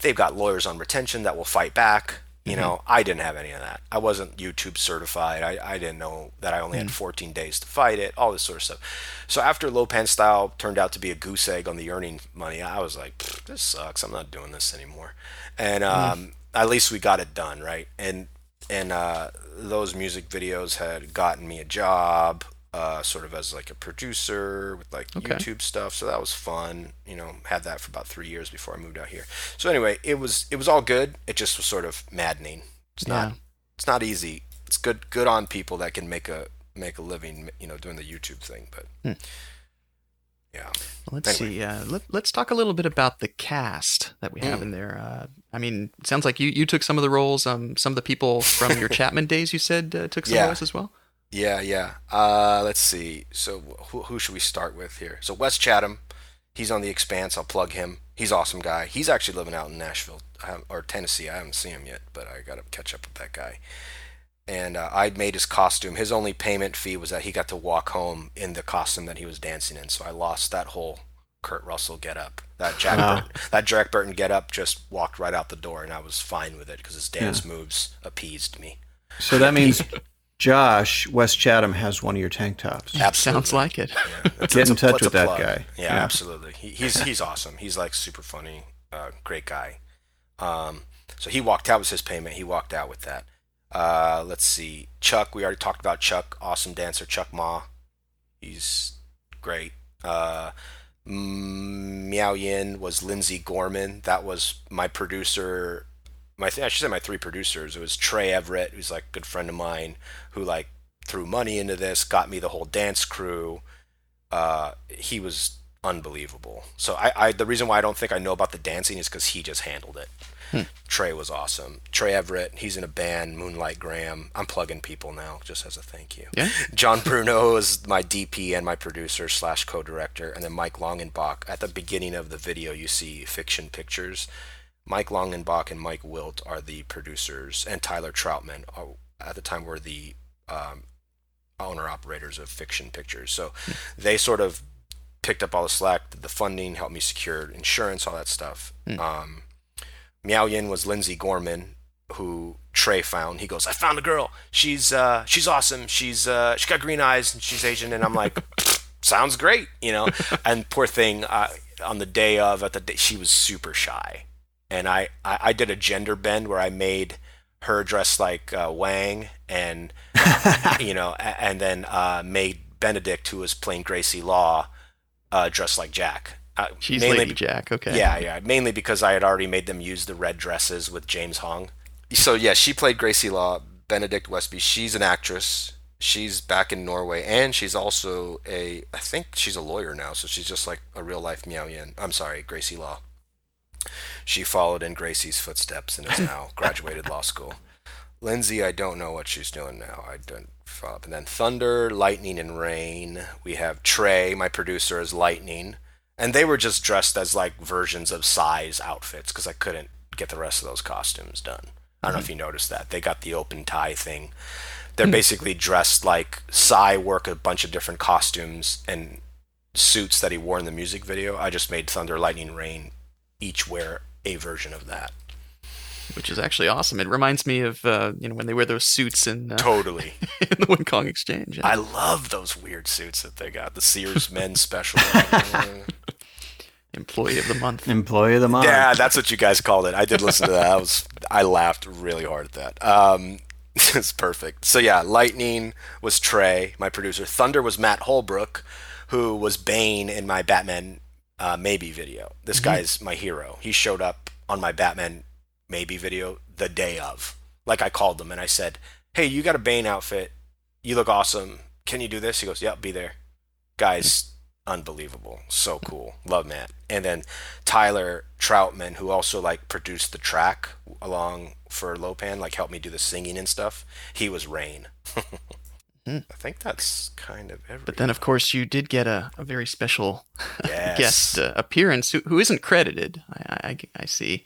Speaker 3: they've got lawyers on retention that will fight back. You mm-hmm. know, I didn't have any of that. I wasn't YouTube certified. I, I didn't know that I only mm had 14 days to fight it, all this sort of stuff. So after Lo Pan Style turned out to be a goose egg on the earning money, I was like, this sucks. I'm not doing this anymore. And mm um, at least we got it done right and and uh, those music videos had gotten me a job uh, sort of as like a producer with like okay. YouTube stuff so that was fun you know had that for about three years before I moved out here so anyway it was it was all good it just was sort of maddening it's yeah. not it's not easy it's good good on people that can make a make a living you know doing the YouTube thing but hmm. Yeah.
Speaker 1: Let's anyway. see. Uh, let, let's talk a little bit about the cast that we have mm. in there. Uh, I mean, sounds like you, you took some of the roles. Um, some of the people from your Chapman days, you said, uh, took some yeah. roles as well.
Speaker 3: Yeah, yeah. Uh, let's see. So who, who should we start with here? So Wes Chatham, he's on The Expanse. I'll plug him. He's awesome guy. He's actually living out in Nashville or Tennessee. I haven't seen him yet, but I got to catch up with that guy and uh, I'd made his costume. His only payment fee was that he got to walk home in the costume that he was dancing in. So I lost that whole Kurt Russell get up. That Jack wow. Burton, that Jack Burton get up just walked right out the door, and I was fine with it because his dance yeah. moves appeased me.
Speaker 2: So that means Josh Wes Chatham has one of your tank tops.
Speaker 1: Absolutely. Sounds like it.
Speaker 2: Yeah, Get in touch with that guy.
Speaker 3: Yeah, yeah, absolutely. He, he's he's awesome. He's like super funny, uh, great guy. Um, so he walked out with his payment. He walked out with that. Uh, let's see. Chuck, we already talked about Chuck, awesome dancer. Chuck Ma, he's great. Uh, Miao Yin was Lindsay Gorman. That was my producer. My I should say my three producers. It was Trey Everett, who's like a good friend of mine, who like threw money into this, got me the whole dance crew. Uh, he was unbelievable. So I, I the reason why I don't think I know about the dancing is because he just handled it. Hmm. Trey was awesome. Trey Everett, he's in a band, Moonlight Graham. I'm plugging people now just as a thank you.
Speaker 1: Yeah.
Speaker 3: John Bruno is my DP and my producer slash co-director, and then Mike Longenbach. At the beginning of the video, you see Fiction Pictures. Mike Longenbach and Mike Wilt are the producers, and Tyler Troutman are, at the time were the um, owner operators of Fiction Pictures. So they sort of picked up all the slack, did the funding, helped me secure insurance, all that stuff. Um, Miao Yin was Lindsay Gorman, who Trey found. He goes, "I found a girl. She's uh, she's awesome. She's uh, she got green eyes and she's Asian." And I'm like, "Sounds great," you know. and poor thing, uh, on the day of, at the day, she was super shy, and I, I I did a gender bend where I made her dress like uh, Wang and you know, and then uh, made Benedict, who was playing Gracie Law, uh, dressed like Jack. Uh,
Speaker 1: She's
Speaker 3: mainly
Speaker 1: Lady Jack. Okay.
Speaker 3: yeah, yeah. Mainly because I had already made them use the red dresses with James Hong. So yeah, she played Gracie Law, Benedict Westby. She's an actress. She's back in Norway, and she's also a. I think she's a lawyer now, so she's just like a real life Miao Yin. I'm sorry, Gracie Law. She followed in Gracie's footsteps and is now graduated law school. Lindsay, I don't know what she's doing now. I don't follow up. And then Thunder, Lightning, and Rain. We have Trey, my producer, is Lightning. And they were just dressed as like versions of Psy's outfits because I couldn't get the rest of those costumes done. I don't know if you noticed that. They got the open tie thing. They're hmm. basically dressed like Psy work a bunch of different costumes and suits that he wore in the music video. I just made Thunder, Lightning, Rain each wear a version of that.
Speaker 1: Which is actually awesome. It reminds me of uh, you know when they wear those suits in, uh,
Speaker 3: Totally.
Speaker 1: in the Wing Kong Exchange.
Speaker 3: I love those weird suits that they got. The Sears men's special.
Speaker 1: Employee of the month.
Speaker 2: Employee of the month.
Speaker 3: yeah, that's what you guys called it. I did listen to that. I was I laughed really hard at that. Um, it's perfect. So yeah, Lightning was Trey, my producer. Thunder was Matt Holbrook, who was Bane in my Batman uh, Maybe video. This guy's my hero. He showed up on my Batman Maybe video the day of. Like I called him and I said, "Hey, you got a Bane outfit. You look awesome. Can you do this?" He goes, "Yep, be there." Guys, unbelievable. So cool. Love Matt. And then Tyler Troutman, who also like produced the track along for Lo Pan, like helped me do the singing and stuff. He was Rain. I think that's kind of everything.
Speaker 1: But then, of course, you did get a, a very special
Speaker 3: Yes.
Speaker 1: guest uh, appearance who, who isn't credited. I, I, I see.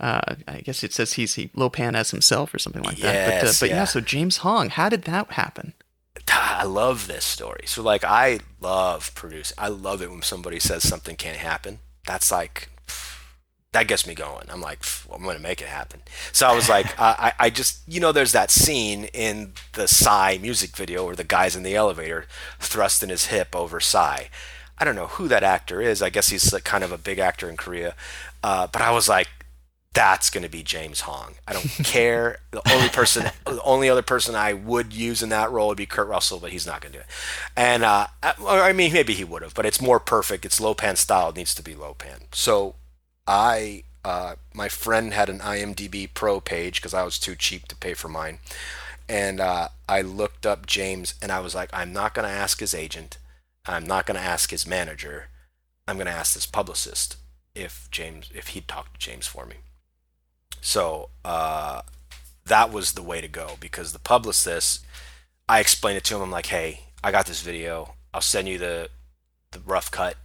Speaker 1: Uh, I guess it says he's he Lo Pan as himself or something like that. But, uh, but yeah.
Speaker 3: yeah.
Speaker 1: so James Hong, how did that happen?
Speaker 3: I love this story. So like I love producing. I love it when somebody says something can't happen. That's like that gets me going. I'm like, "Pff, I'm gonna make it happen. So I was like, I, I I just, you know, there's that scene in the Psy music video where the guy's in the elevator thrusting his hip over Psy. I don't know who that actor is. I guess he's like kind of a big actor in Korea. Uh, but I was like, that's going to be James Hong. I don't care. The only person, the only other person I would use in that role would be Kurt Russell, but he's not going to do it. And uh, I, mean, maybe he would have, but it's more perfect. It's Lo Pan style. It needs to be Lo Pan. So I, uh, my friend had an IMDb Pro page because I was too cheap to pay for mine, and uh, I looked up James, and I was like, I'm not going to ask his agent. I'm not going to ask his manager. I'm going to ask this publicist if James, if he'd talk to James for me. So uh, that was the way to go because the publicist, I explained it to him. I'm like, hey, I got this video. I'll send you the the rough cut.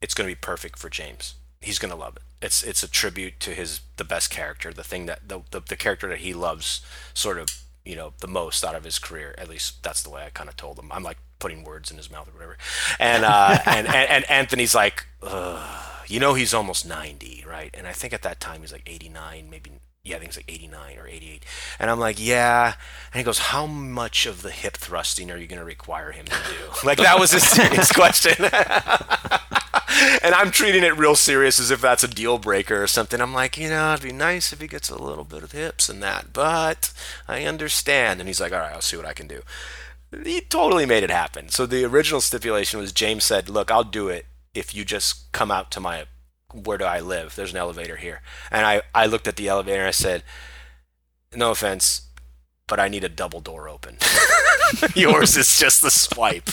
Speaker 3: It's going to be perfect for James. He's going to love it. It's it's a tribute to his the best character, the thing that the, the the character that he loves, sort of you know the most out of his career. At least that's the way I kind of told him. I'm like putting words in his mouth or whatever. And uh, and, and and Anthony's like, Ugh. You know, he's almost 90, right? And I think at that time he's like 89, maybe. Yeah, I think it's like 89 or 88. And I'm like, yeah. And he goes, how much of the hip thrusting are you going to require him to do? like that was his serious question. and I'm treating it real serious as if that's a deal breaker or something. I'm like, you know, it'd be nice if he gets a little bit of hips and that, but I understand. And he's like, all right, I'll see what I can do. He totally made it happen. So the original stipulation was James said, look, I'll do it if you just come out to my, where do I live? There's an elevator here. And I, I looked at the elevator and I said, no offense, but I need a double door open. Yours is just the swipe.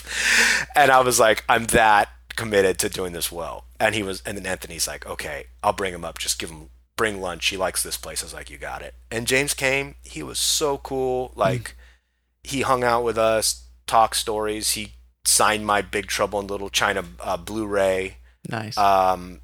Speaker 3: And I was like, I'm that committed to doing this well. And he was, and then Anthony's like, okay, I'll bring him up. Just give him, bring lunch. He likes this place. I was like, you got it. And James came. He was so cool. Like, mm. he hung out with us, talked stories. He signed my Big Trouble in Little China uh, Blu-ray.
Speaker 1: Nice.
Speaker 3: Um,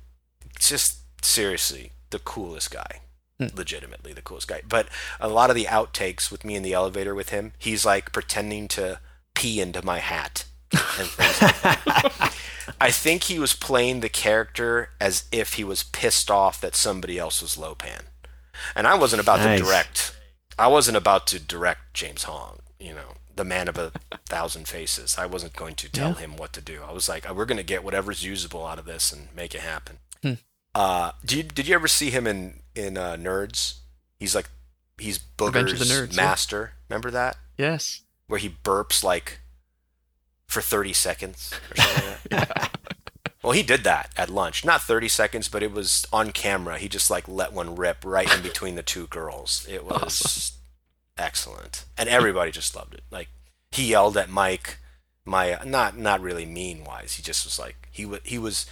Speaker 3: just seriously, the coolest guy.
Speaker 1: Hmm.
Speaker 3: Legitimately the coolest guy. But a lot of the outtakes with me in the elevator with him, he's like pretending to pee into my hat and things like that. I think he was playing the character as if he was pissed off that somebody else was Lo Pan. And I wasn't about
Speaker 2: Nice.
Speaker 3: to direct. I wasn't about to direct James Hong. You know, the man of a thousand faces. I wasn't going to tell
Speaker 1: Yeah.
Speaker 3: him what to do. I was like, we're going to get whatever's usable out of this and make it happen.
Speaker 1: Hmm.
Speaker 3: Uh, do you, did you ever see him in in uh, Nerds? He's like, he's Booger's
Speaker 1: Nerds, yeah.
Speaker 3: master. Remember that?
Speaker 1: Yes.
Speaker 3: Where he burps like for 30 seconds or something like that. Well, he did that at lunch. Not 30 seconds, but it was on camera. He just like let one rip right in between the two girls. It was excellent. And everybody just loved it. Like he yelled at Mike, my not not really mean wise. He just was like he wa he was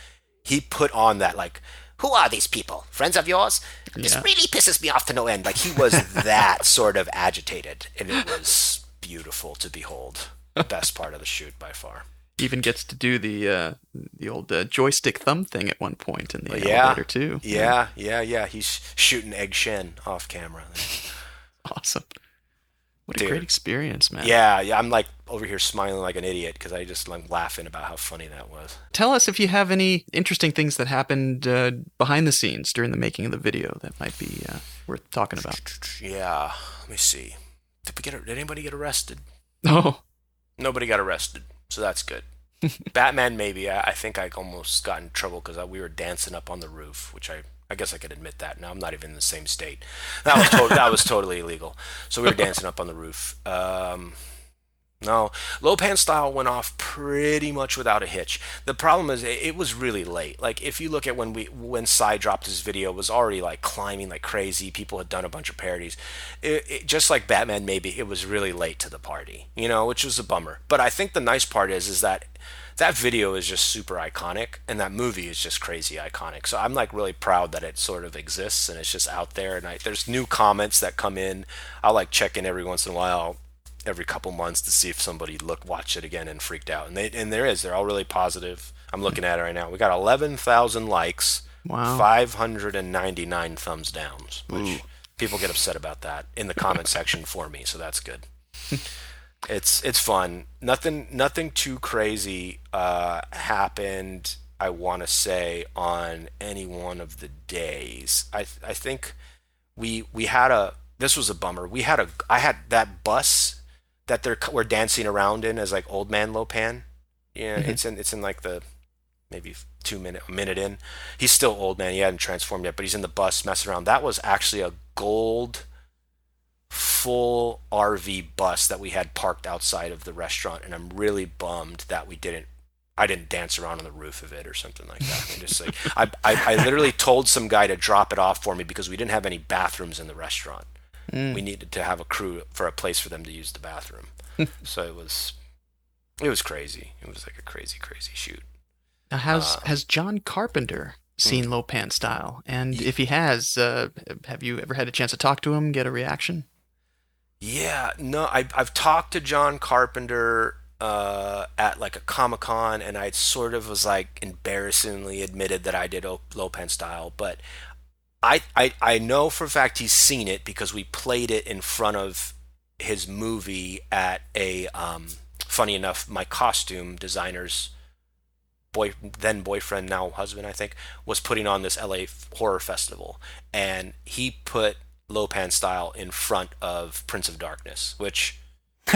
Speaker 3: he put on that like who are these people? Friends of yours? This really pisses me off to no end. Like he was that sort of agitated and it was beautiful to behold. The best part of the shoot by far.
Speaker 1: Even gets to do the uh, the old uh, joystick thumb thing at one point in the
Speaker 3: Yeah.
Speaker 1: elevator too.
Speaker 3: Yeah, yeah, yeah. He's shooting Egg Shen off camera.
Speaker 1: Awesome. What a
Speaker 3: Dude.
Speaker 1: great experience, man.
Speaker 3: Yeah, yeah. I'm like over here smiling like an idiot because I just like laughing about how funny that was.
Speaker 1: Tell us if you have any interesting things that happened uh, behind the scenes during the making of the video that might be uh, worth talking about.
Speaker 3: Yeah. Let me see. Did we get? Did anybody get arrested?
Speaker 1: No.
Speaker 3: Nobody got arrested, so that's good. Batman, maybe. I, I think I almost got in trouble because we were dancing up on the roof, which I. I guess I could admit that. Now I'm not even in the same state. That was to- that was totally illegal. So we were dancing up on the roof. Um, no, Lo Pan style went off pretty much without a hitch. The problem is it, it was really late. Like if you look at when we when Psy dropped his video, it was already like climbing like crazy. People had done a bunch of parodies. It, it, just like Batman, maybe it was really late to the party, you know, which was a bummer. But I think the nice part is is that that video is just super iconic, and that movie is just crazy iconic. So I'm like really proud that it sort of exists and it's just out there. And I, there's new comments that come in. I'll like check in every once in a while every couple months to see if somebody looked watched it again and freaked out. And they and there is. They're all really positive. I'm looking at it right now. We got 11,000 likes,
Speaker 1: wow.
Speaker 3: 599 thumbs downs, which people get upset about that in the comment section for me, so that's good. it's it's fun. Nothing nothing too crazy uh, happened. I want to say on any one of the days. I I think we we had a this was a bummer. We had a I had that bus that they're we're dancing around in as like old man Lo Pan. Yeah,
Speaker 1: Mhm.
Speaker 3: it's in it's in like the maybe two minute a minute in. He's still old man. He hadn't transformed yet, but he's in the bus messing around. That was actually a gold full RV bus that we had parked outside of the restaurant, and I'm really bummed that we didn't. I didn't dance around on the roof of it or something like that. I mean, just like I, I, I literally told some guy to drop it off for me because we didn't have any bathrooms in the restaurant.
Speaker 1: Mm.
Speaker 3: We needed to have a crew for a place for them to use the bathroom. so it was, it was crazy. It was like a crazy, crazy shoot.
Speaker 1: Now, has
Speaker 3: Uh,
Speaker 1: has John Carpenter seen Lo Pan Style? And if he has, uh, have you ever had a chance to talk to him, get a reaction?
Speaker 3: Yeah, no, I, I've talked to John Carpenter uh, at like a Comic Con, and I sort of was like embarrassingly admitted that I did O- Lo Pan style, but I, I I know for a fact he's seen it because we played it in front of his movie at a um, funny enough, my costume designer's boy then boyfriend now husband I think was putting on this LA horror festival. And he put Lo Pan style in front of Prince of Darkness which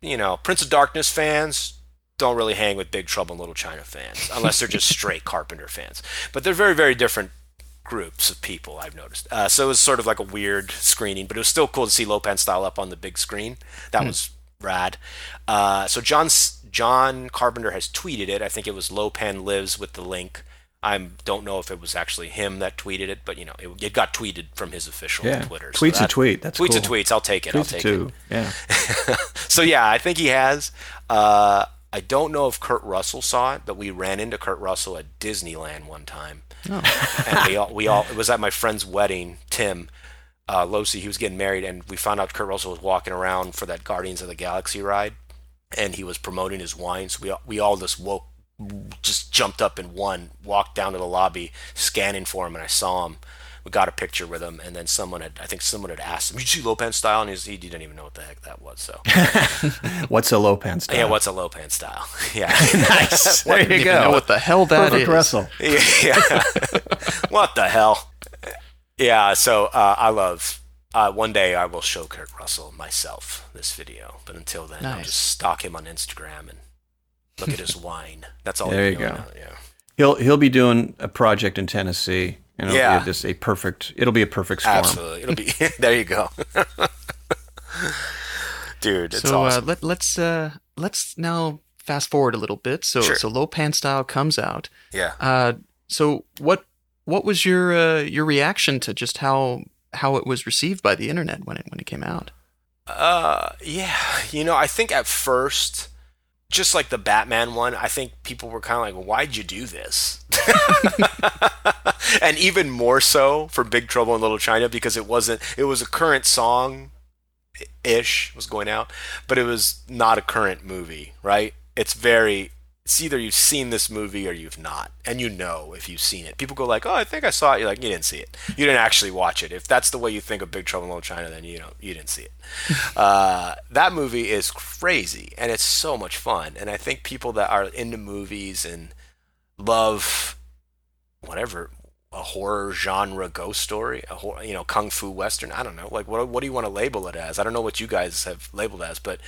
Speaker 3: you know Prince of Darkness fans don't really hang with Big Trouble in Little China fans unless they're just straight Carpenter fans. But they're very very different groups of people I've noticed. Uh, so it was sort of like a weird screening but it was still cool to see Lo Pan style up on the big screen. That was rad. Uh, so John John Carpenter has tweeted it. I think it was Lo Pan lives with the link. I don't know if it was actually him that tweeted it, but you know, it, it got tweeted from his official
Speaker 2: Yeah.
Speaker 3: Twitter. so
Speaker 2: Tweet's a
Speaker 3: that-
Speaker 2: tweet. That's
Speaker 3: tweets
Speaker 2: cool.
Speaker 3: a tweets. I'll take it. I'll take
Speaker 2: two. Yeah.
Speaker 3: so yeah, I think he has. Uh, I don't know if Kurt Russell saw it, but we ran into Kurt Russell at Disneyland one time
Speaker 1: Oh,
Speaker 3: and we all, we all it was at my friend's wedding tim uh, Losi, he was getting married and we found out kurt russell was walking around for that guardians of the galaxy ride and he was promoting his wine so we, all- we all just woke just jumped up and won walked down to the lobby scanning for him and i saw him we got a picture with him, and then someone had, I think someone had asked him, "Did you see Lo Pan style?" And he, was, he didn't even know what the heck that was. So,
Speaker 2: what's a Lo Pan style?
Speaker 3: yeah, what's a Lo Pan style? Yeah,
Speaker 2: nice. there you go.
Speaker 1: know what the hell that
Speaker 2: Perfect
Speaker 1: is.
Speaker 2: Russell.
Speaker 3: yeah. what the hell? Yeah. So uh, I love. Uh, one day I will show Kurt Russell myself this video, but until then, I'll just stalk him on Instagram and look at his wine. That's all.
Speaker 2: There you go.
Speaker 3: now, Yeah.
Speaker 2: He'll he'll be doing a project in Tennessee, and it'll
Speaker 3: Yeah.
Speaker 2: be just a perfect. It'll be a perfect storm.
Speaker 3: Absolutely. It'll be there you go. Dude, it's
Speaker 1: so
Speaker 3: awesome.
Speaker 1: uh, let, let's uh, let's now fast forward a little bit. So
Speaker 3: Sure.
Speaker 1: so Lo Pan style comes out.
Speaker 3: yeah.
Speaker 1: Uh, so what what was your uh, your reaction to just how how it was received by the internet when it when it came out?
Speaker 3: Uh yeah, you know, I think at first just like the Batman one, I think people were kind of like, "Why'd you do this?" and even more so for Big Trouble in Little China because it wasn't it was a current song ish was going out, but it was not a current movie, right? It's very it's either you've seen this movie or you've not, and you know if you've seen it. People go like, "Oh, I think I saw it." You're like, "You didn't see it. You didn't actually watch it." If that's the way you think of Big Trouble in Little China, then you know you didn't see it. uh, that movie is crazy, and it's so much fun. And I think people that are into movies and love whatever a horror genre ghost story, a hor- you know kung fu western. I don't know, like what what do you want to label it as? I don't know what you guys have labeled as, but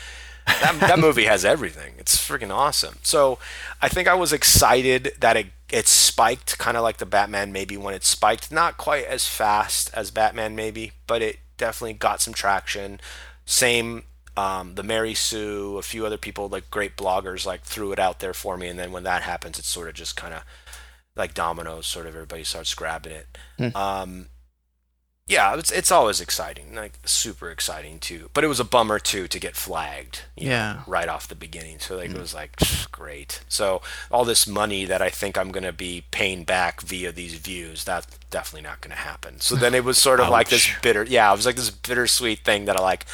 Speaker 3: that, that movie has everything. It's freaking awesome. So I think I was excited that it it spiked, kind of like the Batman maybe when it spiked, not quite as fast as Batman maybe, but it definitely got some traction. Same. Um, the Mary Sue, a few other people, like great bloggers, like threw it out there for me, and then when that happens, it's sort of just kind of like dominoes, sort of everybody starts grabbing it. Um, yeah, it's it's always exciting, like super exciting too. But it was a bummer too to get flagged, you know,
Speaker 1: Yeah.
Speaker 3: right off the beginning. So like it mm. was like great. So all this money that I think I'm gonna be paying back via these views, that's definitely not gonna happen. So then it was sort of like this bitter, yeah, it was like this bittersweet thing that I like.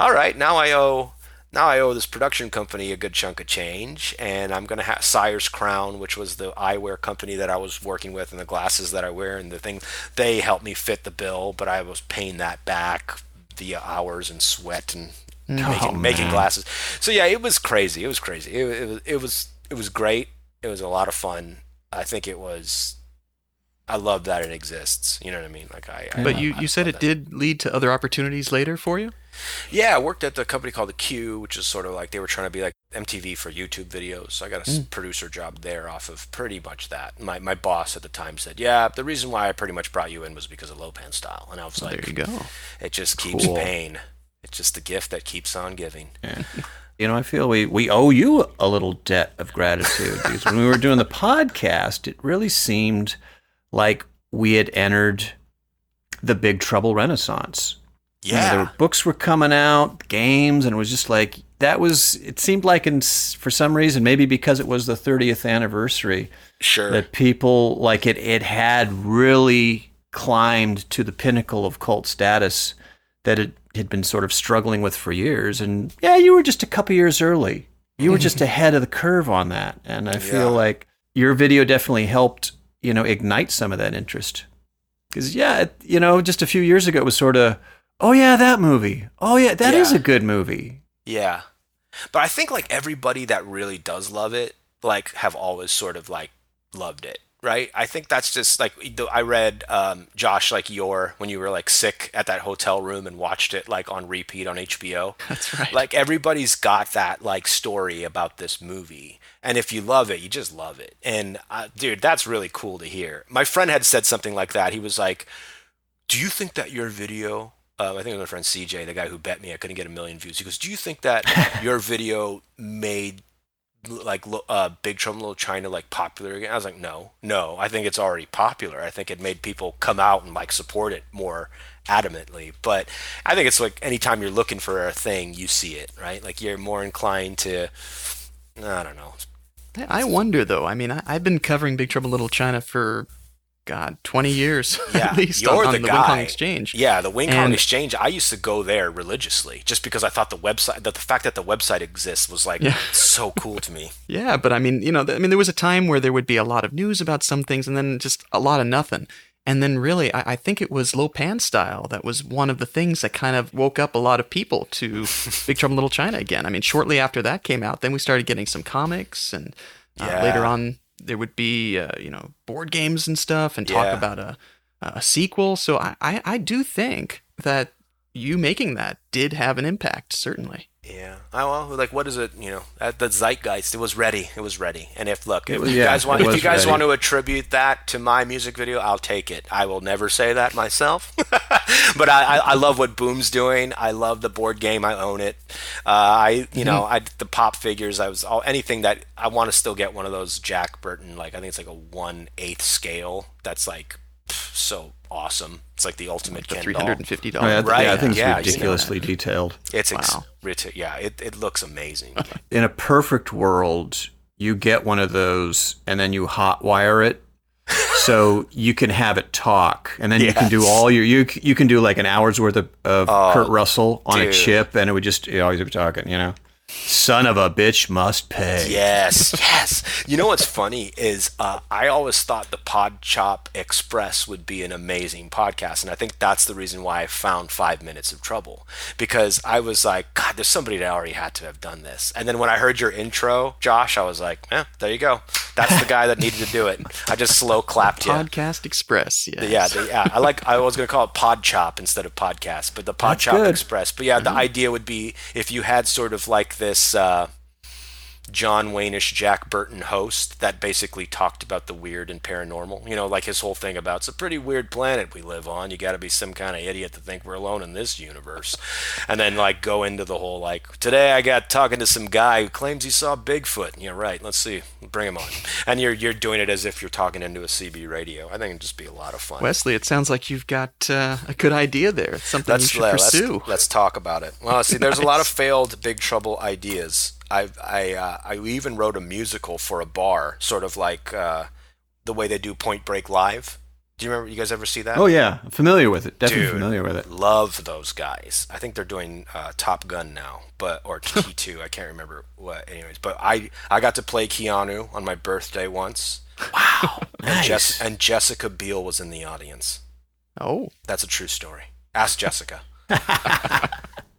Speaker 3: All right, now I owe now I owe this production company a good chunk of change, and I'm gonna have Sire's Crown, which was the eyewear company that I was working with, and the glasses that I wear, and the thing they helped me fit the bill, but I was paying that back via hours and sweat and oh, making,
Speaker 2: making
Speaker 3: glasses. So yeah, it was crazy. It was crazy. It, it was it was it was great. It was a lot of fun. I think it was. I love that it exists. You know what I mean? Like I. I
Speaker 1: But you,
Speaker 3: I
Speaker 1: you said it
Speaker 3: that.
Speaker 1: did lead to other opportunities later for you.
Speaker 3: Yeah, I worked at the company called the Q, which is sort of like they were trying to be like MTV for YouTube videos. So I got a s- mm. producer job there off of pretty much that. My my boss at the time said, "Yeah, the reason why I pretty much brought you in was because of Lo Pan style." And I was oh, like,
Speaker 1: there you go.
Speaker 3: "It just keeps
Speaker 2: Cool.
Speaker 3: paying. It's just the gift that keeps on giving."
Speaker 2: You know, I feel we, we owe you a little debt of gratitude because when we were doing the podcast, it really seemed like we had entered the big trouble renaissance. You know,
Speaker 3: Yeah,
Speaker 2: there were, books were coming out, games, and it was just like that was. It seemed like, in, for some reason, maybe because it was the 30th anniversary,
Speaker 3: sure.
Speaker 2: that people like it. It had really climbed to the pinnacle of cult status that it had been sort of struggling with for years. And yeah, you were just a couple years early. You were just ahead of the curve on that, and I feel
Speaker 3: Yeah.
Speaker 2: like your video definitely helped, you know, ignite some of that interest. Because yeah, it- you know, just a few years ago, it was sort of, oh yeah, that movie. Oh yeah, that is
Speaker 3: Yeah.
Speaker 2: a good movie.
Speaker 3: Yeah. But I think like everybody that really does love it, like have always sort of like loved it, right? I think that's just like I read um, Josh like your when you were like sick at that hotel room and watched it like on repeat on HBO.
Speaker 1: That's right.
Speaker 3: Like everybody's got that like story about this movie. And if you love it, you just love it. And uh, dude, that's really cool to hear. My friend had said something like that. He was like, "Do you think that your video um, I think it was my friend CJ, the guy who bet me I couldn't get a million views. He goes, "Do you think that your video made like uh, Big Trouble in Little China like popular again?" I was like, "No, no. I think it's already popular. I think it made people come out and like support it more adamantly. But I think it's like anytime you're looking for a thing, you see it, right? Like you're more inclined to, I don't know.
Speaker 1: I wonder though. I mean, I, I've been covering Big Trouble in Little China for God, twenty years
Speaker 3: Yeah,
Speaker 1: at least
Speaker 3: you're
Speaker 1: on, on
Speaker 3: the
Speaker 1: the, Wing Kong. Exchange.
Speaker 3: Yeah, the Wing Kong Exchange. I used to go there religiously just because I thought the website, that the fact that the website exists was like
Speaker 1: Yeah.
Speaker 3: so cool to me.
Speaker 1: Yeah, but I mean, you know, I mean, there was a time where there would be a lot of news about some things, and then just a lot of nothing. And then really, I, I think it was Lo Pan style that was one of the things that kind of woke up a lot of people to Big Trouble in Little China again. I mean, shortly after that came out, then we started getting some comics, and uh,
Speaker 3: Yeah.
Speaker 1: later on there would be uh, you know board games and stuff, and talk
Speaker 3: Yeah.
Speaker 1: about a a sequel. So I, I I do think that you making that did have an impact, certainly.
Speaker 3: Yeah. Oh well, like what is it? You know, at the zeitgeist, it was ready. It was ready. And if look, if
Speaker 2: was-
Speaker 3: you guys want, if you guys
Speaker 2: ready.
Speaker 3: want to attribute that to my music video, I'll take it. I will never say that myself, but I, I, I love what Boom's doing. I love the board game. I own it. Uh, I, you know, I the pop figures. I was all anything that I want to still get one of those Jack Burton. Like I think it's like a one eighth scale. That's like so awesome. It's like the ultimate
Speaker 1: The
Speaker 3: Ken
Speaker 1: three
Speaker 3: doll.
Speaker 1: hundred and fifty
Speaker 2: Oh, yeah,
Speaker 1: dollars.
Speaker 2: I yeah, I think it's
Speaker 3: yeah, you know
Speaker 2: ridiculously detailed.
Speaker 3: It's ex-
Speaker 1: Wow.
Speaker 3: reti- yeah, it, it looks amazing.
Speaker 2: In a perfect world, you get one of those and then you hot wire it so you can have it talk and then you can do all your you you can do like an hour's worth of, of
Speaker 3: Oh,
Speaker 2: Kurt Russell on a chip and it would just you always be talking, you know. Son of a bitch must pay.
Speaker 3: Yes, yes. You know what's funny is uh, I always thought the Pod Chop Express would be an amazing podcast, and I think that's the reason why I found Five Minutes of Trouble because I was like, God, there's somebody that already had to have done this. And then when I heard your intro, Josh, I was like, Yeah, there you go. That's the guy that needed to do it. I just slow clapped you.
Speaker 1: Podcast Express. Yes.
Speaker 3: Yeah, the, yeah. I like. I was going to call it Pod Chop instead of podcast, but the Pod
Speaker 2: That's
Speaker 3: Chop
Speaker 2: good.
Speaker 3: Express. But yeah, the idea would be if you had sort of like this uh, John Waynish Jack Burton host that basically talked about the weird and paranormal. You know, like his whole thing about it's a pretty weird planet we live on. You got to be some kind of idiot to think we're alone in this universe, and then like go into the whole like today I got talking to some guy who claims he saw Bigfoot. And you're right. Let's see, bring him on. And you're you're doing it as if you're talking into a CB radio. I think it'd just be a lot of fun.
Speaker 1: Wesley, it sounds like you've got uh, a good idea there. It's something you
Speaker 3: Let's,
Speaker 1: should pursue.
Speaker 3: let's talk about it. Well, see, there's a lot of failed Big Trouble ideas. I I uh, I even wrote a musical for a bar, sort of like uh, the way they do Point Break live. Do you remember? You guys ever see that?
Speaker 2: Oh yeah, familiar with it. Definitely
Speaker 3: Dude.
Speaker 2: familiar with it.
Speaker 3: Love those guys. I think they're doing uh, Top Gun now, but or T two. I can't remember what. Anyways, but I I got to play Keanu on my birthday once. Wow, and, Jess, and Jessica Biel was in the audience.
Speaker 1: oh,
Speaker 3: That's a true story. Ask Jessica.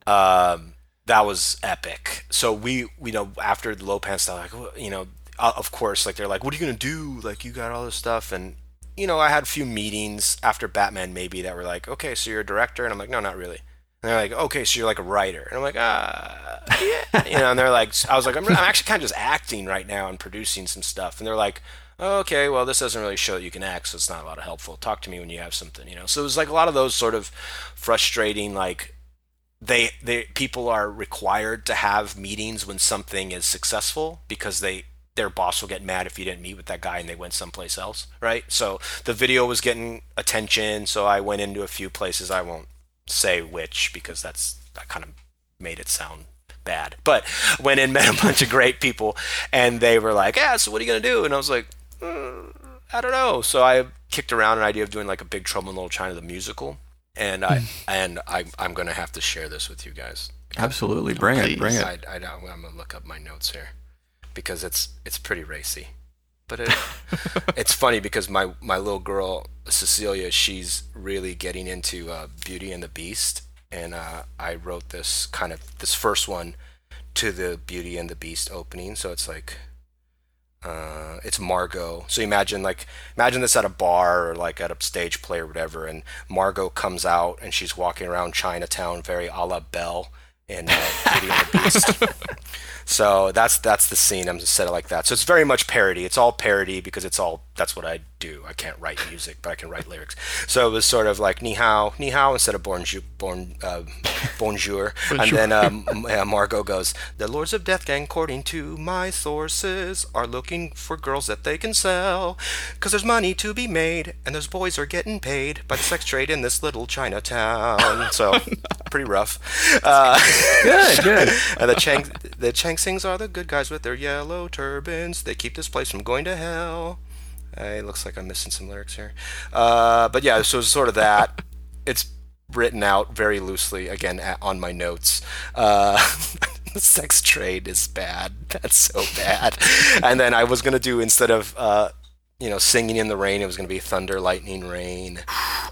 Speaker 3: um, that was epic. So we, you know, after the Lo Pan's stuff, like, you know, uh, of course, like they're like, "What are you gonna do? Like, you got all this stuff." And you know, I had a few meetings after Batman, maybe that were like, "Okay, so you're a director," and I'm like, "No, not really." And they're like, "Okay, so you're like a writer," and I'm like, "Ah, yeah," you know. And they're like, I was like, "I'm, I'm actually kind of just acting right now and producing some stuff," and they're like. Okay, well, this doesn't really show that you can act, so it's not a lot of helpful. Talk to me when you have something, you know. So it was like a lot of those sort of frustrating, like they they people are required to have meetings when something is successful because they their boss will get mad if you didn't meet with that guy and they went someplace else, right? So the video was getting attention, so I went into a few places. I won't say which because that's that kind of made it sound bad. But went in, met a bunch of great people, and they were like, "Yeah, so what are you gonna do?" And I was like, "Uh, "I don't know." So I kicked around an idea of doing like a Big Trouble in Little China the musical, and I and I I'm gonna have to share this with you guys.
Speaker 2: Absolutely, bring it, bring it.
Speaker 3: I, I, I'm gonna look up my notes here because it's it's pretty racy, but it, it's funny because my my little girl Cecilia, she's really getting into uh, Beauty and the Beast, and uh, I wrote this kind of this first one to the Beauty and the Beast opening, so it's like. Uh, it's Margot. So imagine like imagine this at a bar or like at a stage play or whatever, and Margot comes out and she's walking around Chinatown, very a la Belle in uh, Beauty and the Beast. so that's that's the scene. I'm just set it like that. So it's very much parody. It's all parody because it's all that's what I do. I can't write music, but I can write lyrics. So it was sort of like ni hao, ni hao instead of bonjour, bon, uh, bonjour. and then um, Margot goes, "The Lords of Death Gang, according to my sources, are looking for girls that they can sell, because there's money to be made, and those boys are getting paid by the sex trade in this little Chinatown." So pretty rough. Uh,
Speaker 2: Good, good.
Speaker 3: and the Chang the Chang Sings are the good guys with their yellow turbans. They keep this place from going to hell. It looks like I'm missing some lyrics here. Uh, but yeah, so it's sort of that. It's written out very loosely again a on my notes. Uh, the sex trade is bad. That's so bad. and then I was gonna do instead of uh, you know, singing in the rain. It was going to be thunder, lightning, rain.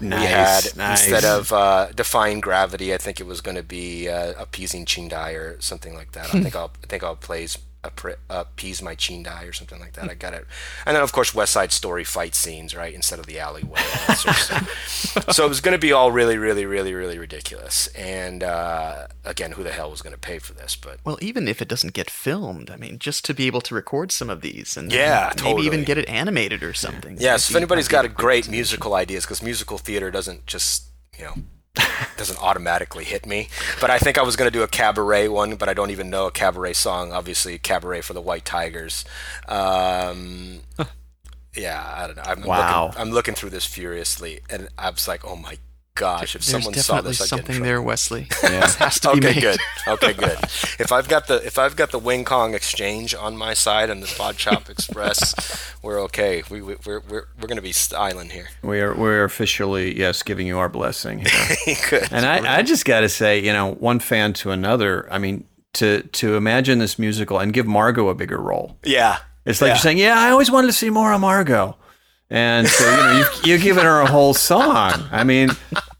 Speaker 2: nice,
Speaker 3: we had
Speaker 2: nice.
Speaker 3: instead of uh, defying gravity, I think it was going to be uh, appeasing Ching Dai or something like that. I think I'll I think I'll plays appease my Ching Dai or something like that. I got it. And then of course West Side Story fight scenes, right, instead of the alleyway. so it was going to be all really, really, really, really ridiculous. And uh, again, who the hell was going to pay for this? But
Speaker 1: well, even if it doesn't get filmed, I mean, just to be able to record some of these and
Speaker 3: yeah,
Speaker 1: maybe
Speaker 3: totally.
Speaker 1: even get it animated or something.
Speaker 3: Yes, if anybody's got a great musical ideas, because musical theater doesn't just you know doesn't automatically hit me. But I think I was going to do a cabaret one, but I don't even know a cabaret song. Obviously, cabaret for the White Tigers. Um, yeah, I don't know. I'm,
Speaker 2: wow.
Speaker 3: looking, I'm looking through this furiously, and I was like, oh my gosh, if
Speaker 1: There's
Speaker 3: someone saw this, I'd
Speaker 1: something there, Wesley.
Speaker 2: Yeah.
Speaker 1: this has to be
Speaker 3: okay,
Speaker 1: made.
Speaker 3: good. Okay, good. if I've got the if I've got the Wing Kong Exchange on my side and the Pod Chop Express, we're okay. We, we we're we're we're gonna be styling here.
Speaker 2: We are we're officially yes giving you our blessing here.
Speaker 3: good.
Speaker 2: and I, I just got to say, you know, one fan to another. I mean, to to imagine this musical and give Margot a bigger role.
Speaker 3: Yeah.
Speaker 2: It's like
Speaker 3: Yeah.
Speaker 2: you're saying, yeah, I always wanted to see more of Margot. And so, you know, you've, you've given her a whole song. I mean,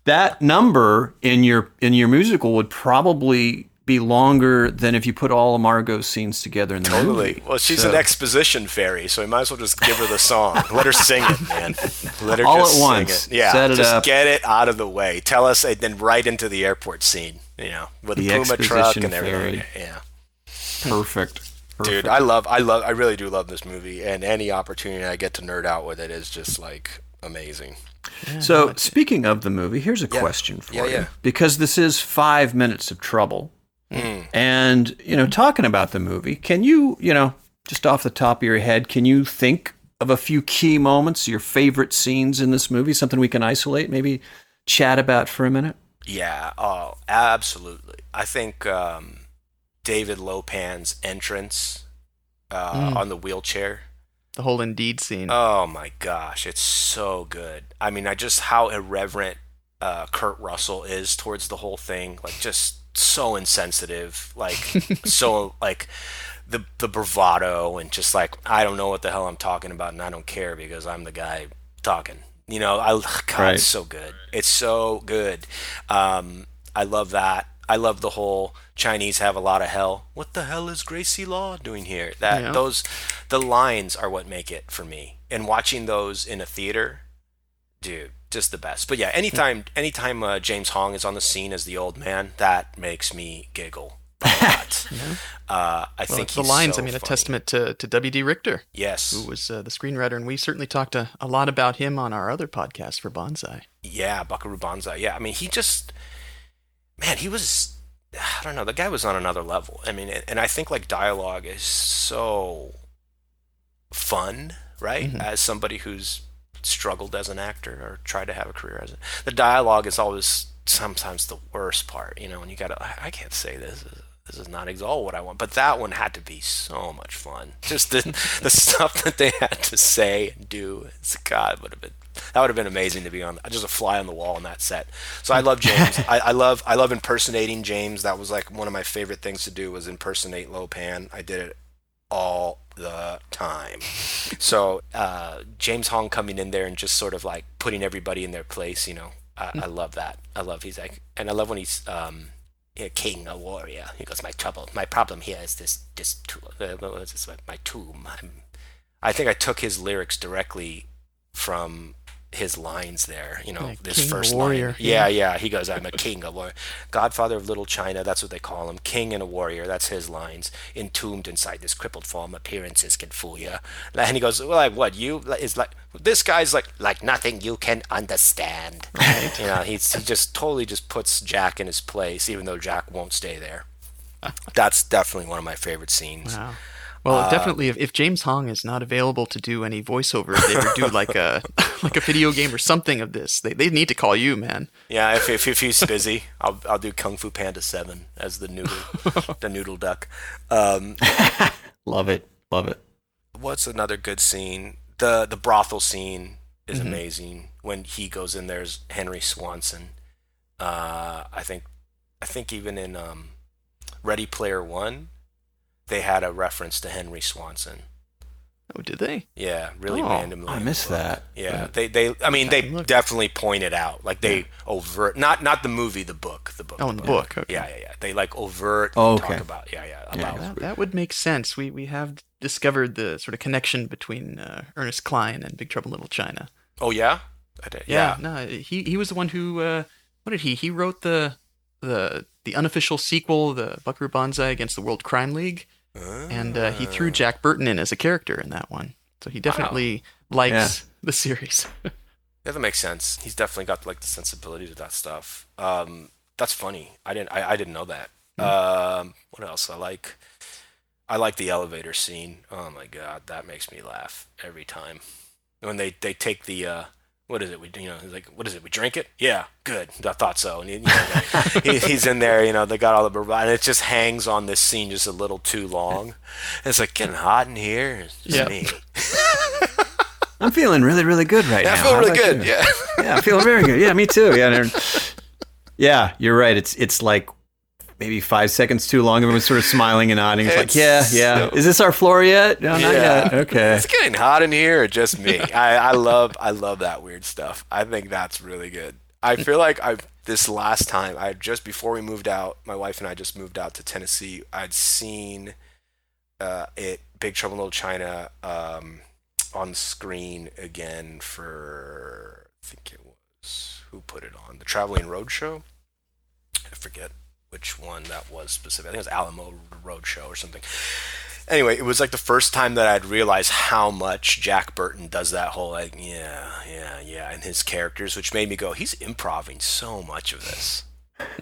Speaker 2: that number in your in your musical would probably be longer than if you put all of Margot's scenes together in the
Speaker 3: Totally.
Speaker 2: movie.
Speaker 3: Well, she's
Speaker 2: So-
Speaker 3: an exposition fairy, so we might as well just give her the song. Let her sing it, man. Let her
Speaker 2: All
Speaker 3: just
Speaker 2: at
Speaker 3: sing
Speaker 2: once.
Speaker 3: it. Yeah,
Speaker 2: Set it
Speaker 3: just
Speaker 2: up.
Speaker 3: get it out of the way. Tell us, and then right into the airport scene. You know, with
Speaker 2: The
Speaker 3: the Puma truck and everything.
Speaker 2: fairy.
Speaker 3: Yeah.
Speaker 2: Perfect.
Speaker 3: Dude, I love, I love, I really do love this movie, and any opportunity I get to nerd out with it is just like amazing.
Speaker 2: So, speaking of the movie, here's a
Speaker 3: Yeah.
Speaker 2: question for
Speaker 3: Yeah,
Speaker 2: you.
Speaker 3: yeah.
Speaker 2: Because this is five minutes of trouble.
Speaker 3: Mm.
Speaker 2: And, you know, talking about the movie, can you, you know, just off the top of your head, can you think of a few key moments, your favorite scenes in this movie, something we can isolate, maybe chat about for a minute?
Speaker 3: Yeah, oh, absolutely. I think um, David Lo Pan's entrance uh,
Speaker 1: Mm.
Speaker 3: on the wheelchair.
Speaker 1: The whole Indeed scene.
Speaker 3: Oh my gosh, it's so good. I mean, I just how irreverent uh, Kurt Russell is towards the whole thing, like just so insensitive, like so like the the bravado and just like I don't know what the hell I'm talking about and I don't care because I'm the guy talking. You know, I God,
Speaker 2: Right.
Speaker 3: it's so good. It's so good. Um, I love that. I love the whole Chinese have a lot of hell. What the hell is Gracie Law doing here? That
Speaker 1: Yeah.
Speaker 3: those the lines are what make it for me. And watching those in a theater, dude, just the best. But yeah, anytime anytime uh, James Hong is on the scene as the old man, that makes me giggle. lot. uh, I
Speaker 1: well,
Speaker 3: think
Speaker 1: the lines,
Speaker 3: so
Speaker 1: I mean, a testament to, to W.D. Richter,
Speaker 3: Yes.
Speaker 1: who was uh, the screenwriter, and we certainly talked a, a lot about him on our other podcast for Bonsai.
Speaker 3: Yeah, Buckaroo Banzai. Yeah, I mean, he just, man, he was, I don't know, the guy was on another level. I mean, and I think like dialogue is so fun, right?
Speaker 1: Mhm.
Speaker 3: As somebody who's struggled as an actor or tried to have a career as a, the dialogue is always sometimes the worst part, you know, and you gotta, I, I can't say this. This is not ex- all what I want, but that one had to be so much fun. Just the the stuff that they had to say and do. It's God would have been that would have been amazing to be on just a fly on the wall on that set. So I love James. I, I love I love impersonating James. That was like one of my favorite things to do was impersonate Lo Pan. I did it all the time. So uh, James Hong coming in there and just sort of like putting everybody in their place. You know, I, I love that. I love he's like, and I love when he's um, a king, a warrior. He goes, my trouble, my problem here is this this tomb. Uh, this? My tomb. I'm, I think I took his lyrics directly from his lines there. You know,
Speaker 1: Yeah,
Speaker 3: this
Speaker 1: king,
Speaker 3: first
Speaker 1: warrior,
Speaker 3: line.
Speaker 1: yeah.
Speaker 3: Yeah, yeah. He goes, I'm a king, a warrior. Godfather of Little China, that's what they call him. King and a warrior, that's his lines. Entombed inside this crippled form, appearances can fool you. And he goes, well, like what? You is like this guy's like like nothing you can understand. you know, he's he just totally just puts Jack in his place, even though Jack won't stay there. That's definitely one of my favorite scenes.
Speaker 1: Wow. Well,
Speaker 3: Uh,
Speaker 1: definitely, if, if James Hong is not available to do any voiceover, they ever do like a like a video game or something of this, they, they need to call you, man.
Speaker 3: Yeah, if, if, if he's busy, I'll I'll do Kung Fu Panda Seven as the noodle the noodle duck. Um,
Speaker 2: Love it. Love it.
Speaker 3: what's another good scene? The the brothel scene is
Speaker 1: Mhm.
Speaker 3: amazing when he goes in there as Henry Swanson. Uh, I think I think even in um, Ready Player One, they had a reference to Henry Swanson.
Speaker 1: Oh, did they?
Speaker 3: Yeah, really
Speaker 1: Oh,
Speaker 3: randomly.
Speaker 2: I missed that.
Speaker 3: Yeah, they they. I mean, they
Speaker 1: look.
Speaker 3: definitely pointed out like they overt not not the movie, the book, the book.
Speaker 1: Oh, in the book. Okay.
Speaker 3: Yeah, yeah, yeah. They like overt
Speaker 2: Oh,
Speaker 3: talk about yeah, yeah,
Speaker 2: Yeah,
Speaker 3: about
Speaker 1: That, that would make sense. We we have discovered the sort of connection between uh, Ernest Cline and Big Trouble in Little China.
Speaker 3: Oh yeah, I did,
Speaker 1: Yeah, no, he he was the one who uh, what did he? He wrote the the the unofficial sequel, the Buckaroo Banzai against the World Crime League, and uh, he threw Jack Burton in as a character in that one. So he definitely likes the series.
Speaker 3: Yeah, that makes sense. He's definitely got like the sensibility to that stuff. Um, that's funny. I didn't. I, I didn't know that. Um, what else? I like. I like the elevator scene. Oh my god, that makes me laugh every time. When they they take the uh, what is it? We you know he's like what is it? We drink it? Yeah, good. I thought so. And you know, he, he's in there. You know they got all the bourbon, and it just hangs on this scene just a little too long. And it's like getting hot in here.
Speaker 1: Yeah.
Speaker 2: I'm feeling really, really good right
Speaker 3: Yeah,
Speaker 2: now.
Speaker 3: I feel
Speaker 2: How
Speaker 3: really good.
Speaker 2: you?
Speaker 3: Yeah.
Speaker 2: yeah, I'm feeling very good. Yeah, me too. Yeah, yeah, you're right. It's it's like maybe five seconds too long. Everyone's sort of smiling and nodding. It's, like, yeah, yeah.
Speaker 3: so-
Speaker 2: Is this our floor yet? No, not
Speaker 3: Yeah.
Speaker 2: yet. Okay.
Speaker 3: It's getting hot in here, or just me. I, I love I love that weird stuff. I think that's really good. I feel like I this last time I just before we moved out, my wife and I just moved out to Tennessee. I'd seen uh, it Big Trouble in Little China um, on screen again for I think it was who put it on the Traveling Roadshow. I forget which one that was specific. I think it was Alamo Roadshow or something anyway, it was like the first time that I'd realized how much Jack Burton does that whole like yeah, yeah, yeah, and his characters, which made me go, he's improving so much of this.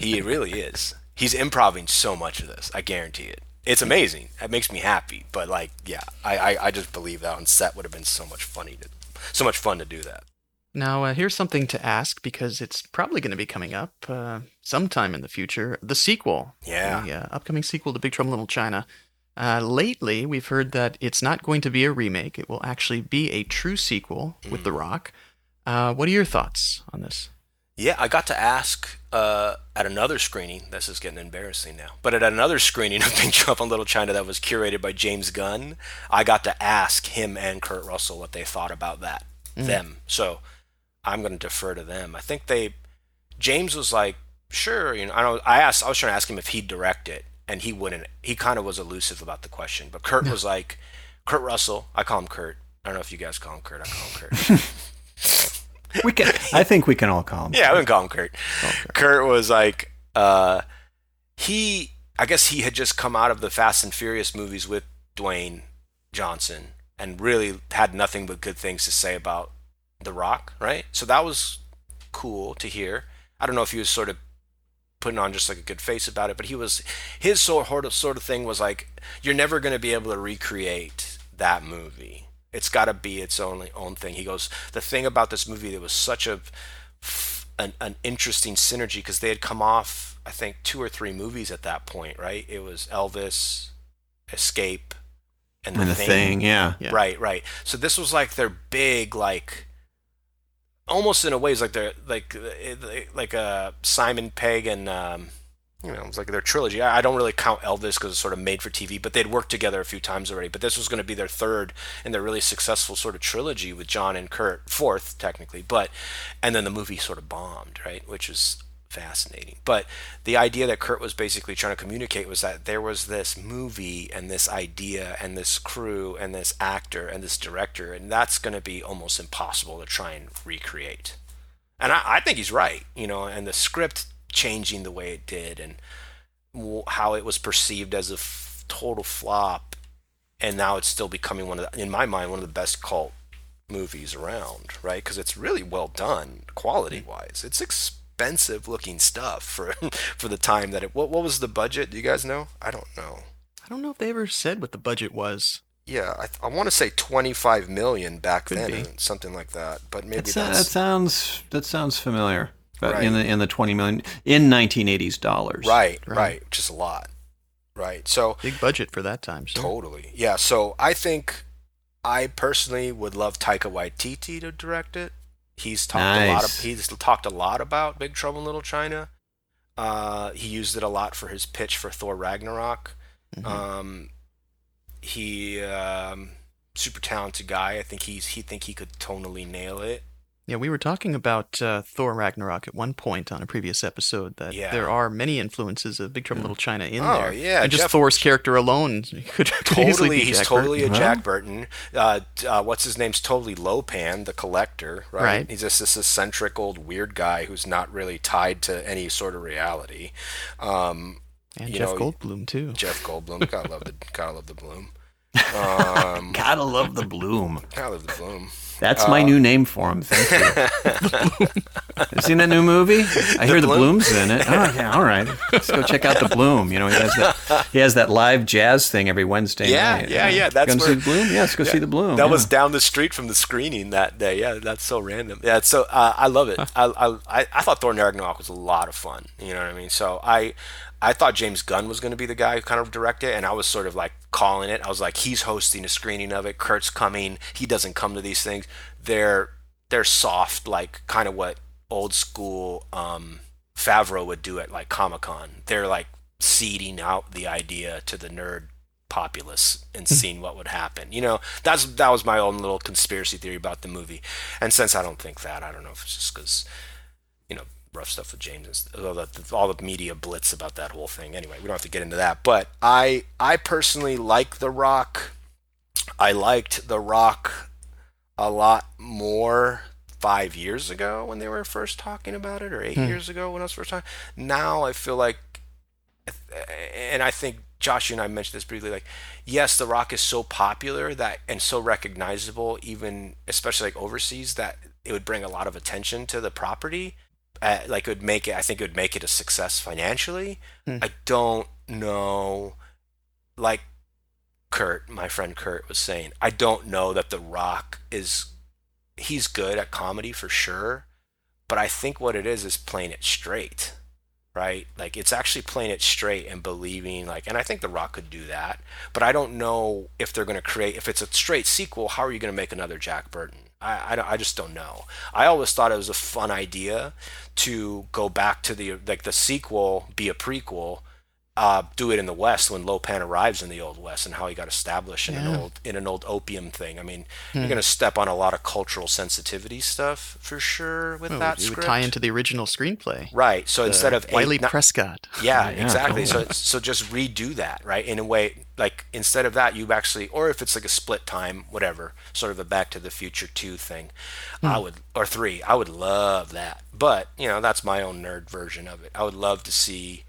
Speaker 3: He really is. He's improving so much of this. I guarantee it. It's amazing. It makes me happy. But like, yeah, I, I, I just believe that on set would have been so much funny to, so much fun to do that.
Speaker 1: Now, uh, here's something to ask because it's probably going to be coming up uh, sometime in the future. The sequel,
Speaker 3: Yeah.
Speaker 1: the uh, upcoming sequel to Big Trouble in Little China. Uh, lately, we've heard that it's not going to be a remake; it will actually be a true sequel with The Rock. Uh, what are your thoughts on this?
Speaker 3: Yeah, I got to ask uh, at another screening. This is getting embarrassing now, but at another screening of Big Trouble in Little China that was curated by James Gunn, I got to ask him and Kurt Russell what they thought about that. Them. So I'm going to defer to them. I think they. James was like, sure, you know. I. I asked. I was trying to ask him if he'd direct it, and he wouldn't. He kind of was elusive about the question. But Kurt was like, Kurt Russell. I call him Kurt. I don't know if you guys call him Kurt. I call him Kurt.
Speaker 2: We can. I think we can all call him.
Speaker 3: Yeah, I wouldn't call him Kurt. Kurt was like, uh, he, I guess he had just come out of the Fast and Furious movies with Dwayne Johnson and really had nothing but good things to say about The Rock, right? So that was cool to hear. I don't know if he was sort of putting on just like a good face about it, but he was, his sort of, sort of thing was like, you're never going to be able to recreate that movie. It's got to be its own own thing. He goes, the thing about this movie that was such a f- an, an interesting synergy because they had come off, I think, two or three movies at that point, right? It was Elvis, Escape, and the,
Speaker 2: And the thing, yeah.
Speaker 1: Yeah.
Speaker 3: Right, right. So this was like their big, like, almost in a way, it's like their like like a Simon Pegg and um, you know, it's like their trilogy. I I don't really count Elvis because it's sort of made for TV, but they'd worked together a few times already. But this was going to be their third and their really successful sort of trilogy with John and Kurt, fourth technically. But and then the movie sort of bombed, right? Which is fascinating. But the idea that Kurt was basically trying to communicate was that there was this movie and this idea and this crew and this actor and this director, and that's going to be almost impossible to try and recreate. And I, I think he's right, you know, and the script changing the way it did and how it was perceived as a f- total flop and now it's still becoming one of the, in my mind one of the best cult movies around right because it's really well done quality wise it's expensive looking stuff for for the time that it what, what was the budget do you guys know i don't know
Speaker 1: I don't know if they ever said what the budget was.
Speaker 3: yeah i, I want to say 25 million back
Speaker 1: Could
Speaker 3: then something like that but maybe
Speaker 2: It's, uh, that sounds that sounds familiar. But
Speaker 3: Right.
Speaker 2: in the in the twenty million in 1980s dollars.
Speaker 3: right,
Speaker 1: Right.
Speaker 3: right just a lot right so
Speaker 1: Big budget for that time. Sure.
Speaker 3: Totally. Yeah. So I think I personally would love Taika Waititi to direct it. He's talked a lot. Of, he's talked a lot about Big Trouble in Little China. Uh, he used it a lot for his pitch for Thor Ragnarok.
Speaker 1: Mhm.
Speaker 3: Um, he um, super talented guy. I think he's he think he could tonally nail it.
Speaker 1: Yeah, we were talking about uh, Thor Ragnarok at one point on a previous episode that
Speaker 3: Yeah.
Speaker 1: there are many influences of Big Trouble in Little China in
Speaker 3: Oh,
Speaker 1: there.
Speaker 3: yeah,
Speaker 1: and just
Speaker 3: Jeff-
Speaker 1: Thor's character alone could, could
Speaker 3: Totally,
Speaker 1: be
Speaker 3: he's
Speaker 1: Jack
Speaker 3: totally
Speaker 1: Burton.
Speaker 3: a Jack Burton. Uh, uh, what's his name's totally Lo Pan, the collector, right?
Speaker 1: Right.
Speaker 3: He's just this eccentric old weird guy who's not really tied to any sort of reality. Um,
Speaker 1: and Jeff
Speaker 3: know,
Speaker 1: Goldblum too.
Speaker 3: Jeff Goldblum, gotta love the gotta love the bloom. Um,
Speaker 2: Gotta love the bloom.
Speaker 3: gotta love the bloom.
Speaker 2: That's
Speaker 3: Uh,
Speaker 2: my new name for him. Thank you. you seen that new movie? I hear the
Speaker 3: Bloom?
Speaker 2: Bloom's in it. Oh yeah, all right. Let's go check out the Bloom. You know, he has that he has that live jazz thing every Wednesday
Speaker 3: Yeah,
Speaker 2: night.
Speaker 3: yeah, yeah, that's
Speaker 2: Gonna
Speaker 3: where-
Speaker 2: see the Bloom. Yeah, let's go see the Bloom.
Speaker 3: That
Speaker 2: yeah.
Speaker 3: was down the street from the screening that day. Yeah, that's so random. Yeah, so uh, I love it. I, I I I thought Thor Ragnarok was a lot of fun. You know what I mean? So I I thought James Gunn was going to be the guy who kind of directed, it, and I was sort of like calling it. I was like, he's hosting a screening of it. Kurt's coming. He doesn't come to these things. They're they're soft, like kind of what old school um, Favreau would do at like Comic Con. They're like seeding out the idea to the nerd populace and seeing what would happen. You know, that's that was my own little conspiracy theory about the movie. And since I don't think that, I don't know if it's just because you know rough stuff with James and all the, all the media blitz about that whole thing. Anyway, we don't have to get into that. But I I personally like The Rock. I liked The Rock a lot more five years ago when they were first talking about it, or eight
Speaker 1: Hmm.
Speaker 3: years ago when I was first talking. Now I feel like, and I think Josh, and I mentioned this briefly. Like, yes, The Rock is so popular that and so recognizable, even especially like overseas, that it would bring a lot of attention to the property. Uh, like, it would make it. I think it would make it a success financially.
Speaker 1: Hmm.
Speaker 3: I don't know. Like Kurt, my friend Kurt was saying, I don't know that The Rock is. He's good at comedy for sure, but I think what it is is playing it straight right? Like it's actually playing it straight and believing like and I think The Rock could do that, but I don't know if they're going to create if it's a straight sequel, how are you going to make another Jack Burton? I, I, I just don't know. I always thought it was a fun idea to go back to the like the sequel be a prequel, uh, do it in the West when Lo Pan arrives in the Old West and how he got established in an old in an old opium thing. I mean,
Speaker 1: Hmm.
Speaker 3: you're going to step on a lot of cultural sensitivity stuff for sure with
Speaker 1: Oh,
Speaker 3: that
Speaker 1: it would tie into the original screenplay.
Speaker 3: right. So instead of
Speaker 1: Wiley Prescott.
Speaker 3: yeah,
Speaker 2: Yeah,
Speaker 3: exactly.
Speaker 2: totally.
Speaker 3: So so just redo that, right? In a way, like instead of that, you actually, or if it's like a split time, whatever, sort of a Back to the Future two thing, I would, or three, I would love that. But you know, that's my own nerd version of it. I would love to see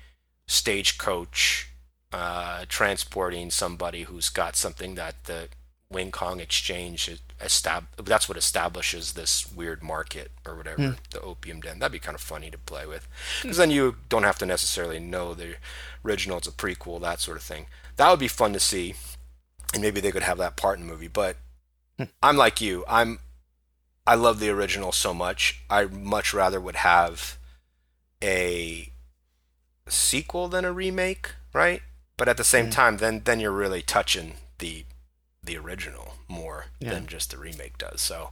Speaker 3: Stagecoach uh, transporting somebody who's got something that the Wing Kong Exchange estab- that's what establishes this weird market or whatever the opium den. That'd be kind of funny to play with. Because then you don't have to necessarily know the original it's a prequel that sort of thing. That would be fun to see and maybe they could have that part in the movie but i'm like you. I'm i love the original so much. I much rather would have a sequel than a remake right? But at the same
Speaker 1: Mm.
Speaker 3: time then then you're really touching the the original more
Speaker 1: Yeah.
Speaker 3: than just the remake does. So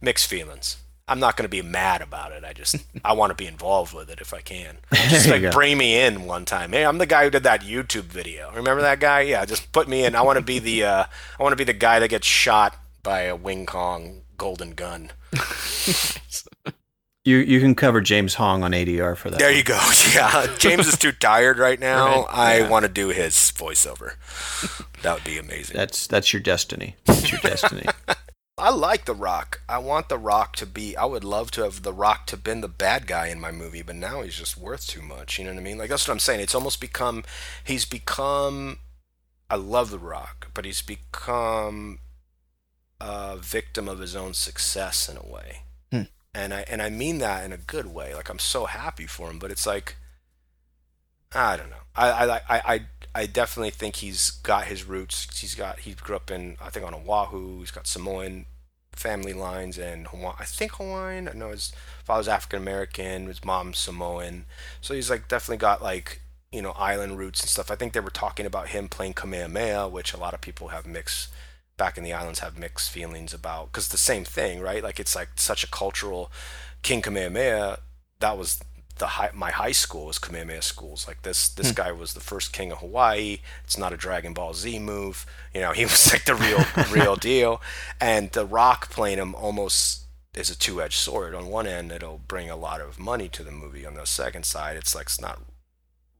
Speaker 3: mixed feelings. I'm not going to be mad about it. I just i want to be involved with it if i can. Just like bring me in one time. Hey i'm the guy who did that youtube video. Remember that guy? Yeah just put me in. I want to be the uh i want to be the guy that gets shot by a wing kong golden gun
Speaker 2: You you can cover James Hong on ADR for that.
Speaker 3: There you go. Yeah, James is too tired right now.
Speaker 1: Right.
Speaker 3: I
Speaker 2: Yeah.
Speaker 3: want to do his voiceover. That would be amazing.
Speaker 2: That's that's your destiny. That's your destiny.
Speaker 3: I like The Rock. I want The Rock to be. I would love to have The Rock to been the bad guy in my movie, but now he's just worth too much. You know what I mean? Like that's what I'm saying. It's almost become. He's become. I love The Rock, but he's become a victim of his own success in a way. And I and I mean that in a good way. Like I'm so happy for him, but it's like I don't know. I I I I, I definitely think he's got his roots. He's got he grew up in I think on Oahu. He's got Samoan family lines and Hawaii. I think Hawaiian. I know his father's African American. His mom's Samoan. So he's like definitely got like you know island roots and stuff. I think they were talking about him playing Kamehameha, which a lot of people have mixed back in the islands have mixed feelings about because the same thing, right? Like it's like such a cultural King Kamehameha. That was the high, my high school was Kamehameha schools. Like this this hmm. guy was the first king of Hawaii. It's not a Dragon Ball Z move. You know, he was like the real real deal. And The Rock playing him almost is a two edged sword. On one end, it'll bring a lot of money to the movie. On the second side, it's like it's not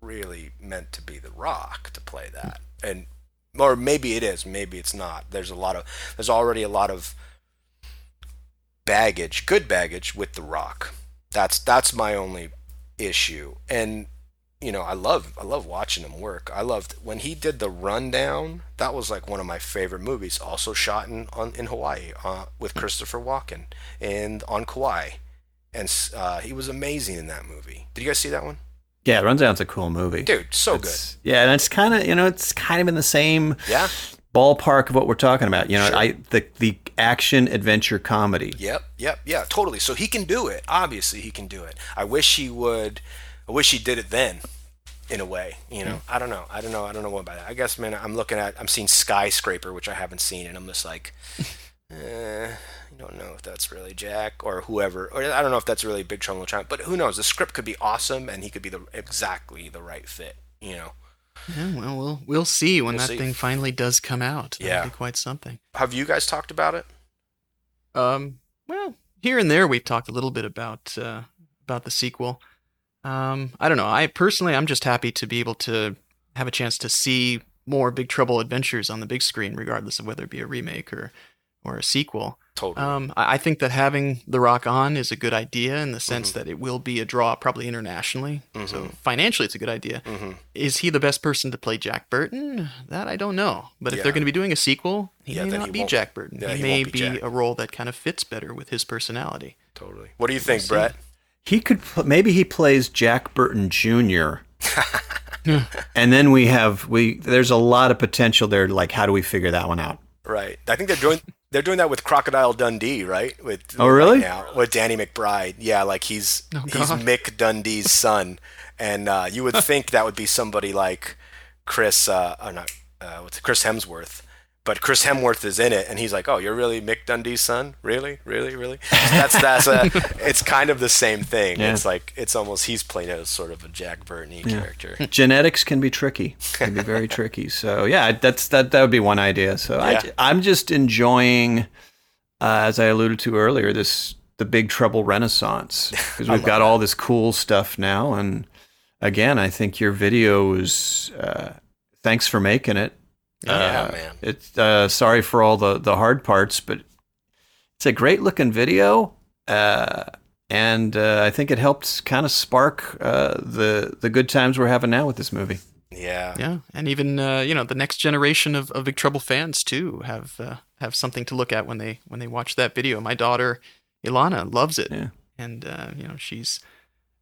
Speaker 3: really meant to be The Rock to play that. And or maybe it is, maybe it's not. There's a lot of there's already a lot of baggage, good baggage with The Rock. That's that's my only issue. And you know, I love I love watching him work. I loved when he did the rundown. That was like one of my favorite movies. Also shot in on in Hawaii uh, with Christopher Walken and on Kauai, and uh, he was amazing in that movie. Did you guys see that one?
Speaker 2: Yeah, Rundown's a cool movie,
Speaker 3: dude. So
Speaker 2: it's, good. Yeah, and it's kind of you know it's kind of in the same
Speaker 3: yeah
Speaker 2: ballpark of what we're talking about. You know, sure. I the the action adventure comedy.
Speaker 3: Yep, yep, yeah, totally. So he can do it. Obviously, he can do it. I wish he would I wish he did it then, in a way. You know, mm. I don't know. I don't know. I don't know what about that. I guess, man, I'm looking at, I'm seeing Skyscraper, which I haven't seen, and I'm just like, eh, don't know if that's really Jack or whoever, or I don't know if that's really Big Trouble in China. But who knows? The script could be awesome, and he could be the exactly the right fit. You know.
Speaker 1: Yeah, well, we'll we'll see when we'll that see. thing finally does come out. That'll yeah, be quite something.
Speaker 3: Have you guys talked about it?
Speaker 1: Um, well, here and there we've talked a little bit about uh, about the sequel. Um, I don't know. I personally, I'm just happy to be able to have a chance to see more Big Trouble Adventures on the big screen, regardless of whether it be a remake or or a sequel.
Speaker 3: Totally.
Speaker 1: Um, I, I think that having The Rock on is a good idea in the sense mm-hmm. that it will be a draw probably internationally. Mm-hmm. So financially, it's a good idea. Mm-hmm. Is he the best person to play Jack Burton? That I don't know. But yeah. if they're going to be doing a sequel, he yeah, may not he be Jack Burton. Yeah, he, he may be, be a role that kind of fits better with his personality.
Speaker 3: Totally. What do you think, we'll Brett?
Speaker 2: he could maybe he plays Jack Burton Jr. and then we have we there's a lot of potential there. Like, how do we figure that one out?
Speaker 3: Right. I think they're doing they're doing that with Crocodile Dundee, right? With
Speaker 2: oh really?
Speaker 3: Right now, with Danny McBride. Yeah, like he's oh, he's Mick Dundee's son, and uh, you would think that would be somebody like Chris, uh, or not, uh, what's it, Chris Hemsworth but Chris Hemsworth is in it, and he's like, "Oh, you're really Mick Dundee's son? Really, really, really?" That's that's a. it's kind of the same thing. Yeah. It's like it's almost he's playing as sort of a Jack Burton yeah. character.
Speaker 2: Genetics can be tricky. Can be very tricky. So yeah, that's that. That would be one idea. So yeah. I, I'm just enjoying, uh, as I alluded to earlier, this the Big Trouble Renaissance because we've got that. all this cool stuff now, and again, I think your video is. Uh, thanks for making it
Speaker 3: yeah, uh, man.
Speaker 2: It's uh, sorry for all the the hard parts, but it's a great looking video, uh, and uh, I think it helped kind of spark uh, the the good times we're having now with this movie.
Speaker 3: Yeah,
Speaker 1: yeah, and even uh, you know the next generation of, of Big Trouble fans too have have something to look at when they when they watch that video. My daughter Ilana loves it,
Speaker 2: yeah.
Speaker 1: and you know she's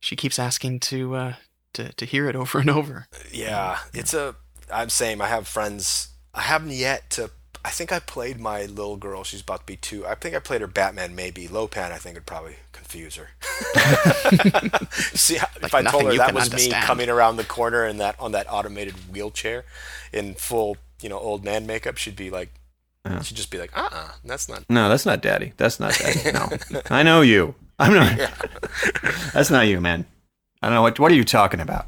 Speaker 1: she keeps asking to to to hear it over and over.
Speaker 3: Yeah, it's a I'm saying I have friends. I haven't yet to. I think I played my little girl. She's about to be two. I think I played her Batman. Maybe Lo Pan. I think would probably confuse her. See, like if I told her that was understand. me coming around the corner in that on that automated wheelchair, in full you know old man makeup, she'd be like, yeah. she'd just be like, uh, uh that's not.
Speaker 2: No, that's not daddy. That's not daddy. No, I know you. I'm not. Yeah. that's not you, man. I don't know what. What are you talking about?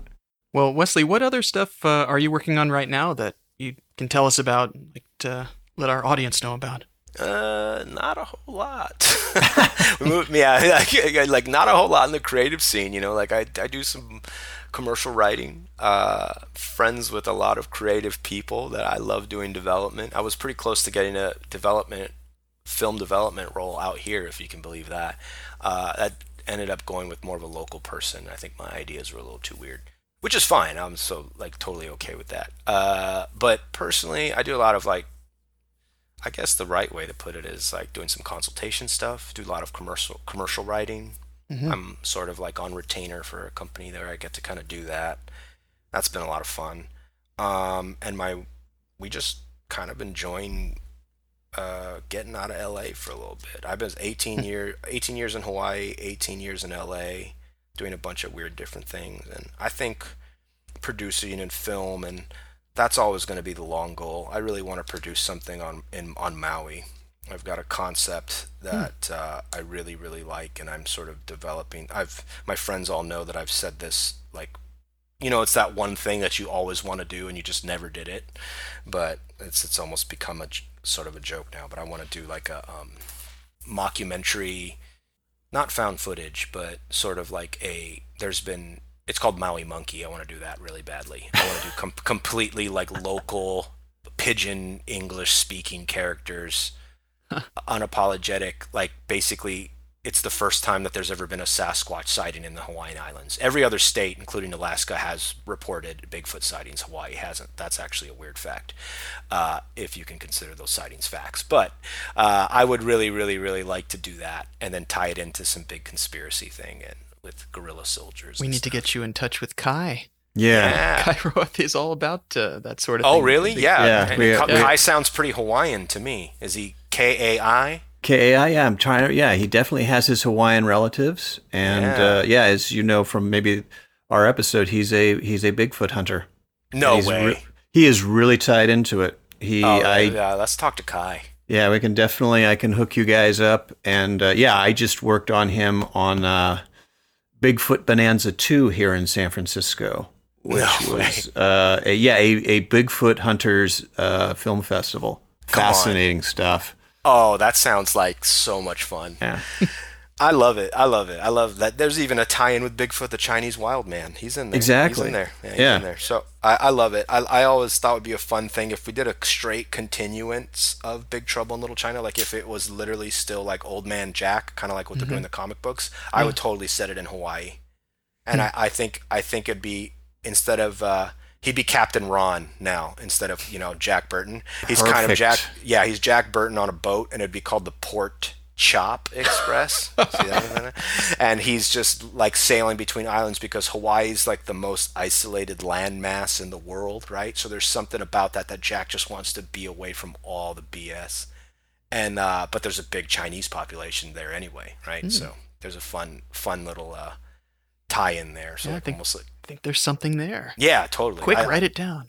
Speaker 1: Well, Wesley, what other stuff uh, are you working on right now that you can tell us about, like, to let our audience know about?
Speaker 3: Uh, not a whole lot. yeah, like not a whole lot in the creative scene. You know, like I, I do some commercial writing. Uh, friends with a lot of creative people that I love doing development. I was pretty close to getting a development, film development role out here, if you can believe that. Uh, that ended up going with more of a local person. I think my ideas were a little too weird which is fine. I'm so like totally okay with that. Uh, but personally, I do a lot of like, I guess the right way to put it is like doing some consultation stuff. Do a lot of commercial commercial writing. Mm-hmm. I'm sort of like on retainer for a company there. I get to kind of do that. That's been a lot of fun. Um, and my, we just kind of enjoying uh, getting out of LA for a little bit. I've been 18 year 18 years in Hawaii, 18 years in LA doing a bunch of weird different things. And I think producing and film and that's always going to be the long goal. I really want to produce something on in on Maui. I've got a concept that uh, I really, really like, and I'm sort of developing. I've my friends all know that I've said this like, you know, it's that one thing that you always want to do and you just never did it, but it's it's almost become a sort of a joke now. But I want to do like a um, mockumentary, not found footage, but sort of like a. There's been it's called Maui Monkey. I want to do that really badly. I want to do com- completely like local pidgin English speaking characters, unapologetic. Like basically, it's the first time that there's ever been a Sasquatch sighting in the Hawaiian Islands. Every other state, including Alaska, has reported Bigfoot sightings. Hawaii hasn't. That's actually a weird fact, uh, if you can consider those sightings facts. But uh, I would really, really, really like to do that, and then tie it into some big conspiracy thing and with guerrilla soldiers.
Speaker 1: We
Speaker 3: and
Speaker 1: need to get you in touch with Kai.
Speaker 2: Yeah.
Speaker 3: Yeah.
Speaker 1: Kai Roth is all about uh, that sort of
Speaker 3: Oh,
Speaker 1: thing.
Speaker 3: really? Yeah.
Speaker 2: Yeah,
Speaker 3: And
Speaker 2: we-
Speaker 3: Ka- Kai sounds pretty Hawaiian to me. Is he K A I?
Speaker 2: KAI, yeah, I'm trying to. Yeah, he definitely has his Hawaiian relatives, and
Speaker 3: Yeah.
Speaker 2: uh, yeah as you know from maybe our episode, he's a he's a Bigfoot hunter.
Speaker 3: No way.
Speaker 2: re- he is really tied into it. He,
Speaker 3: oh,
Speaker 2: I,
Speaker 3: yeah. Let's talk to Kai.
Speaker 2: yeah, we can definitely. I can hook you guys up, and uh, yeah, I just worked on him on uh, Bigfoot Bonanza two here in San Francisco, which
Speaker 3: No
Speaker 2: was uh, a, yeah, a, a Bigfoot hunters uh, film festival.
Speaker 3: Come on.
Speaker 2: Fascinating stuff.
Speaker 3: Oh, that sounds like so much fun.
Speaker 2: Yeah.
Speaker 3: I love it. I love it. I love that. There's even a tie-in with Bigfoot, the Chinese wild man. He's in there.
Speaker 2: Exactly.
Speaker 3: He's in there. Yeah. He's
Speaker 2: Yeah.
Speaker 3: In there. So I, I love it. I, I always thought it would be a fun thing if we did a straight continuance of Big Trouble in Little China, like if it was literally still like Old Man Jack, kind of like what they're doing in mm-hmm. the comic books. I would mm. totally set it in Hawaii, and hmm. I, I think I think it'd be instead of. Uh, He'd be Captain Ron now instead of you know Jack Burton. He's kind of
Speaker 2: Perfect.
Speaker 3: Jack. Yeah, he's Jack Burton on a boat, and it'd be called the Port Chop Express. See that? and he's just like sailing between islands because Hawaii's like the most isolated landmass in the world, right? So there's something about that that Jack just wants to be away from all the BS. And uh, but there's a big Chinese population there anyway, right? So there's a fun, fun little uh, tie-in there. So
Speaker 1: Yeah, I think-
Speaker 3: almost like
Speaker 1: I think there's something there.
Speaker 3: yeah, totally.
Speaker 1: Quick,
Speaker 3: I-
Speaker 1: write it down.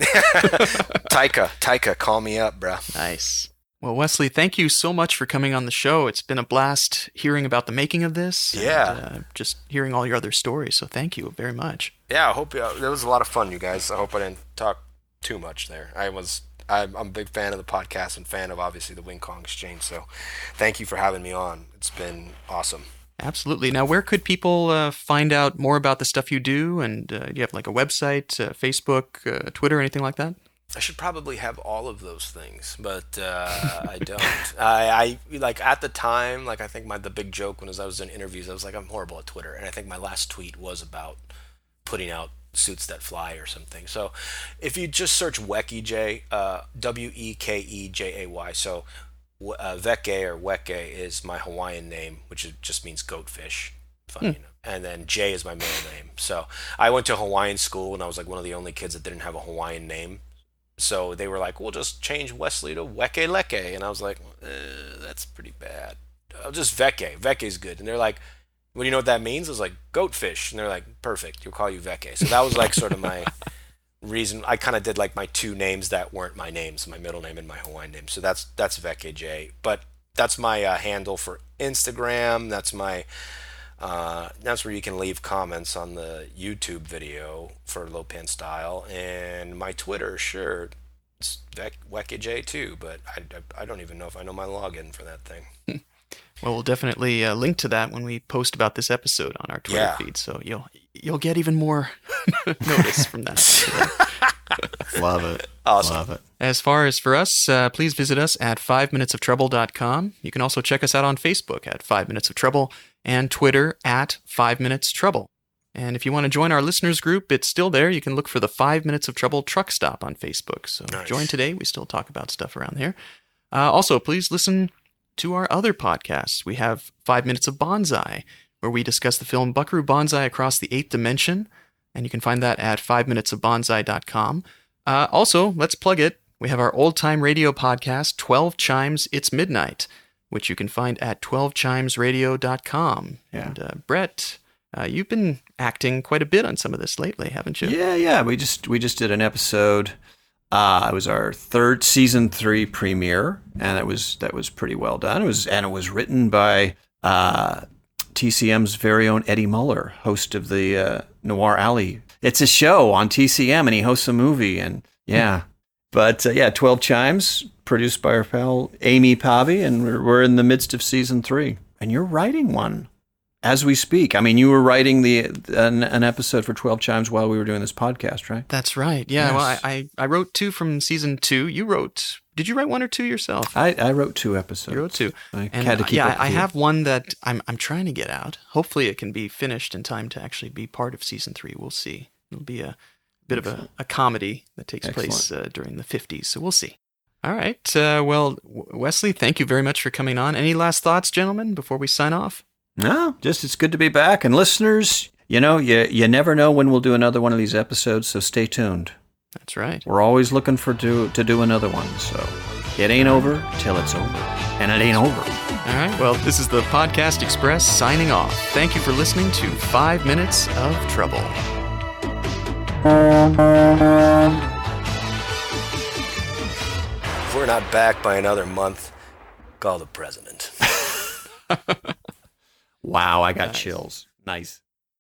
Speaker 3: Taika, Taika, call me up, bro.
Speaker 1: Nice. Well, Wesley, thank you so much for coming on the show. It's been a blast hearing about the making of this. and,
Speaker 3: Yeah.
Speaker 1: uh, just hearing all your other stories. So thank you very much.
Speaker 3: Yeah, I hope uh, it was a lot of fun, you guys. I hope I didn't talk too much there. I was I'm, I'm a big fan of the podcast and fan of obviously the Wing Kong Exchange. So, thank you for having me on. It's been awesome.
Speaker 1: Absolutely. Now, where could people uh, find out more about the stuff you do? And uh, do you have like a website, uh, Facebook, uh, Twitter, anything like that?
Speaker 3: I should probably have all of those things, but uh, I don't. I, I like at the time, like I think my the big joke when I was in interviews, I was like, I'm horrible at Twitter, and I think my last tweet was about putting out suits that fly or something. So if you just search Weki J, uh, W E K E J A Y, so uh, Veke or Weke is my Hawaiian name, which is, just means goatfish. Funny enough. And then J is my middle name. So I went to Hawaiian school and I was like one of the only kids that didn't have a Hawaiian name. So they were like, "We'll just change Wesley to Weke Leke," and I was like, eh, "That's pretty bad. I'll just Veke. Veke's good." And they're like, "Well, you know what that means?" I was like, "Goatfish," and they're like, "Perfect. We'll call you Veke." So that was like sort of my reason. I kind of did like my two names that weren't my names, my middle name and my Hawaiian name. So that's that's Veke J. But that's my uh, handle for Instagram. That's my uh, that's where you can leave comments on the YouTube video for Lo Pan Style, and my Twitter, sure, it's J too, but I, I, I don't even know if I know my login for that thing.
Speaker 1: Well, we'll definitely uh, link to that when we post about this episode on our Twitter
Speaker 3: Yeah.
Speaker 1: feed. So you'll you'll get even more notice from that.
Speaker 2: Love it.
Speaker 3: Awesome.
Speaker 2: Love it.
Speaker 1: As far as for us, uh, please visit us at 5minutesoftrouble.com. You can also check us out on Facebook at 5 Minutes of Trouble and Twitter at 5 Minutes Trouble. And if you want to join our listeners group, it's still there. You can look for the 5 Minutes of Trouble truck stop on Facebook. So
Speaker 3: Nice.
Speaker 1: join today. We still talk about stuff around there. Uh, also, please listen to our other podcasts. We have 5 Minutes of Bonsai, where we discuss the film Buckaroo Banzai Across the Eighth Dimension. And you can find that at 5minutesofbonsai.com. Uh, also, let's plug it. We have our old time radio podcast, 12 Chimes It's Midnight, which you can find at 12chimesradio.com.
Speaker 2: Yeah.
Speaker 1: And uh, Brett, uh, you've been acting quite a bit on some of this lately, haven't you?
Speaker 2: Yeah, yeah. We just we just did an episode Uh, it was our third season three premiere, and it was that was pretty well done. It was and it was written by uh, TCM's very own Eddie Muller, host of the uh, Noir Alley. It's a show on TCM, and he hosts a movie, and yeah. But uh, yeah, Twelve Chimes, produced by our pal Amy Pavi, and we're, we're in the midst of season three. And you're writing one as we speak. I mean, you were writing the an, an episode for Twelve Chimes while we were doing this podcast, right?
Speaker 1: That's right. Yeah.
Speaker 2: Yes.
Speaker 1: Well, I, I I wrote two from season two. You wrote. Did you write one or two yourself?
Speaker 2: I, I wrote two episodes.
Speaker 1: You wrote two.
Speaker 2: I
Speaker 1: And
Speaker 2: had to
Speaker 1: uh,
Speaker 2: keep
Speaker 1: yeah, I have one that I'm I'm trying to get out. Hopefully, it can be finished in time to actually be part of season three. We'll see. It'll be a bit of a, a comedy that takes place uh, during the 50s. So we'll see. All right. Uh, well, Wesley, thank you very much for coming on. Any last thoughts, gentlemen, before we sign off?
Speaker 2: No, just it's good to be back. And listeners, you know, you you never know when we'll do another one of these episodes, so stay tuned.
Speaker 1: That's right.
Speaker 2: We're always looking for to to do another one. So it ain't over till it's over, and it ain't over.
Speaker 1: All right. Well, this is the Podcast Express signing off. Thank you for listening to Five Minutes of Trouble.
Speaker 3: If we're not back by another month, call the president.
Speaker 2: Wow, I got chills. Nice.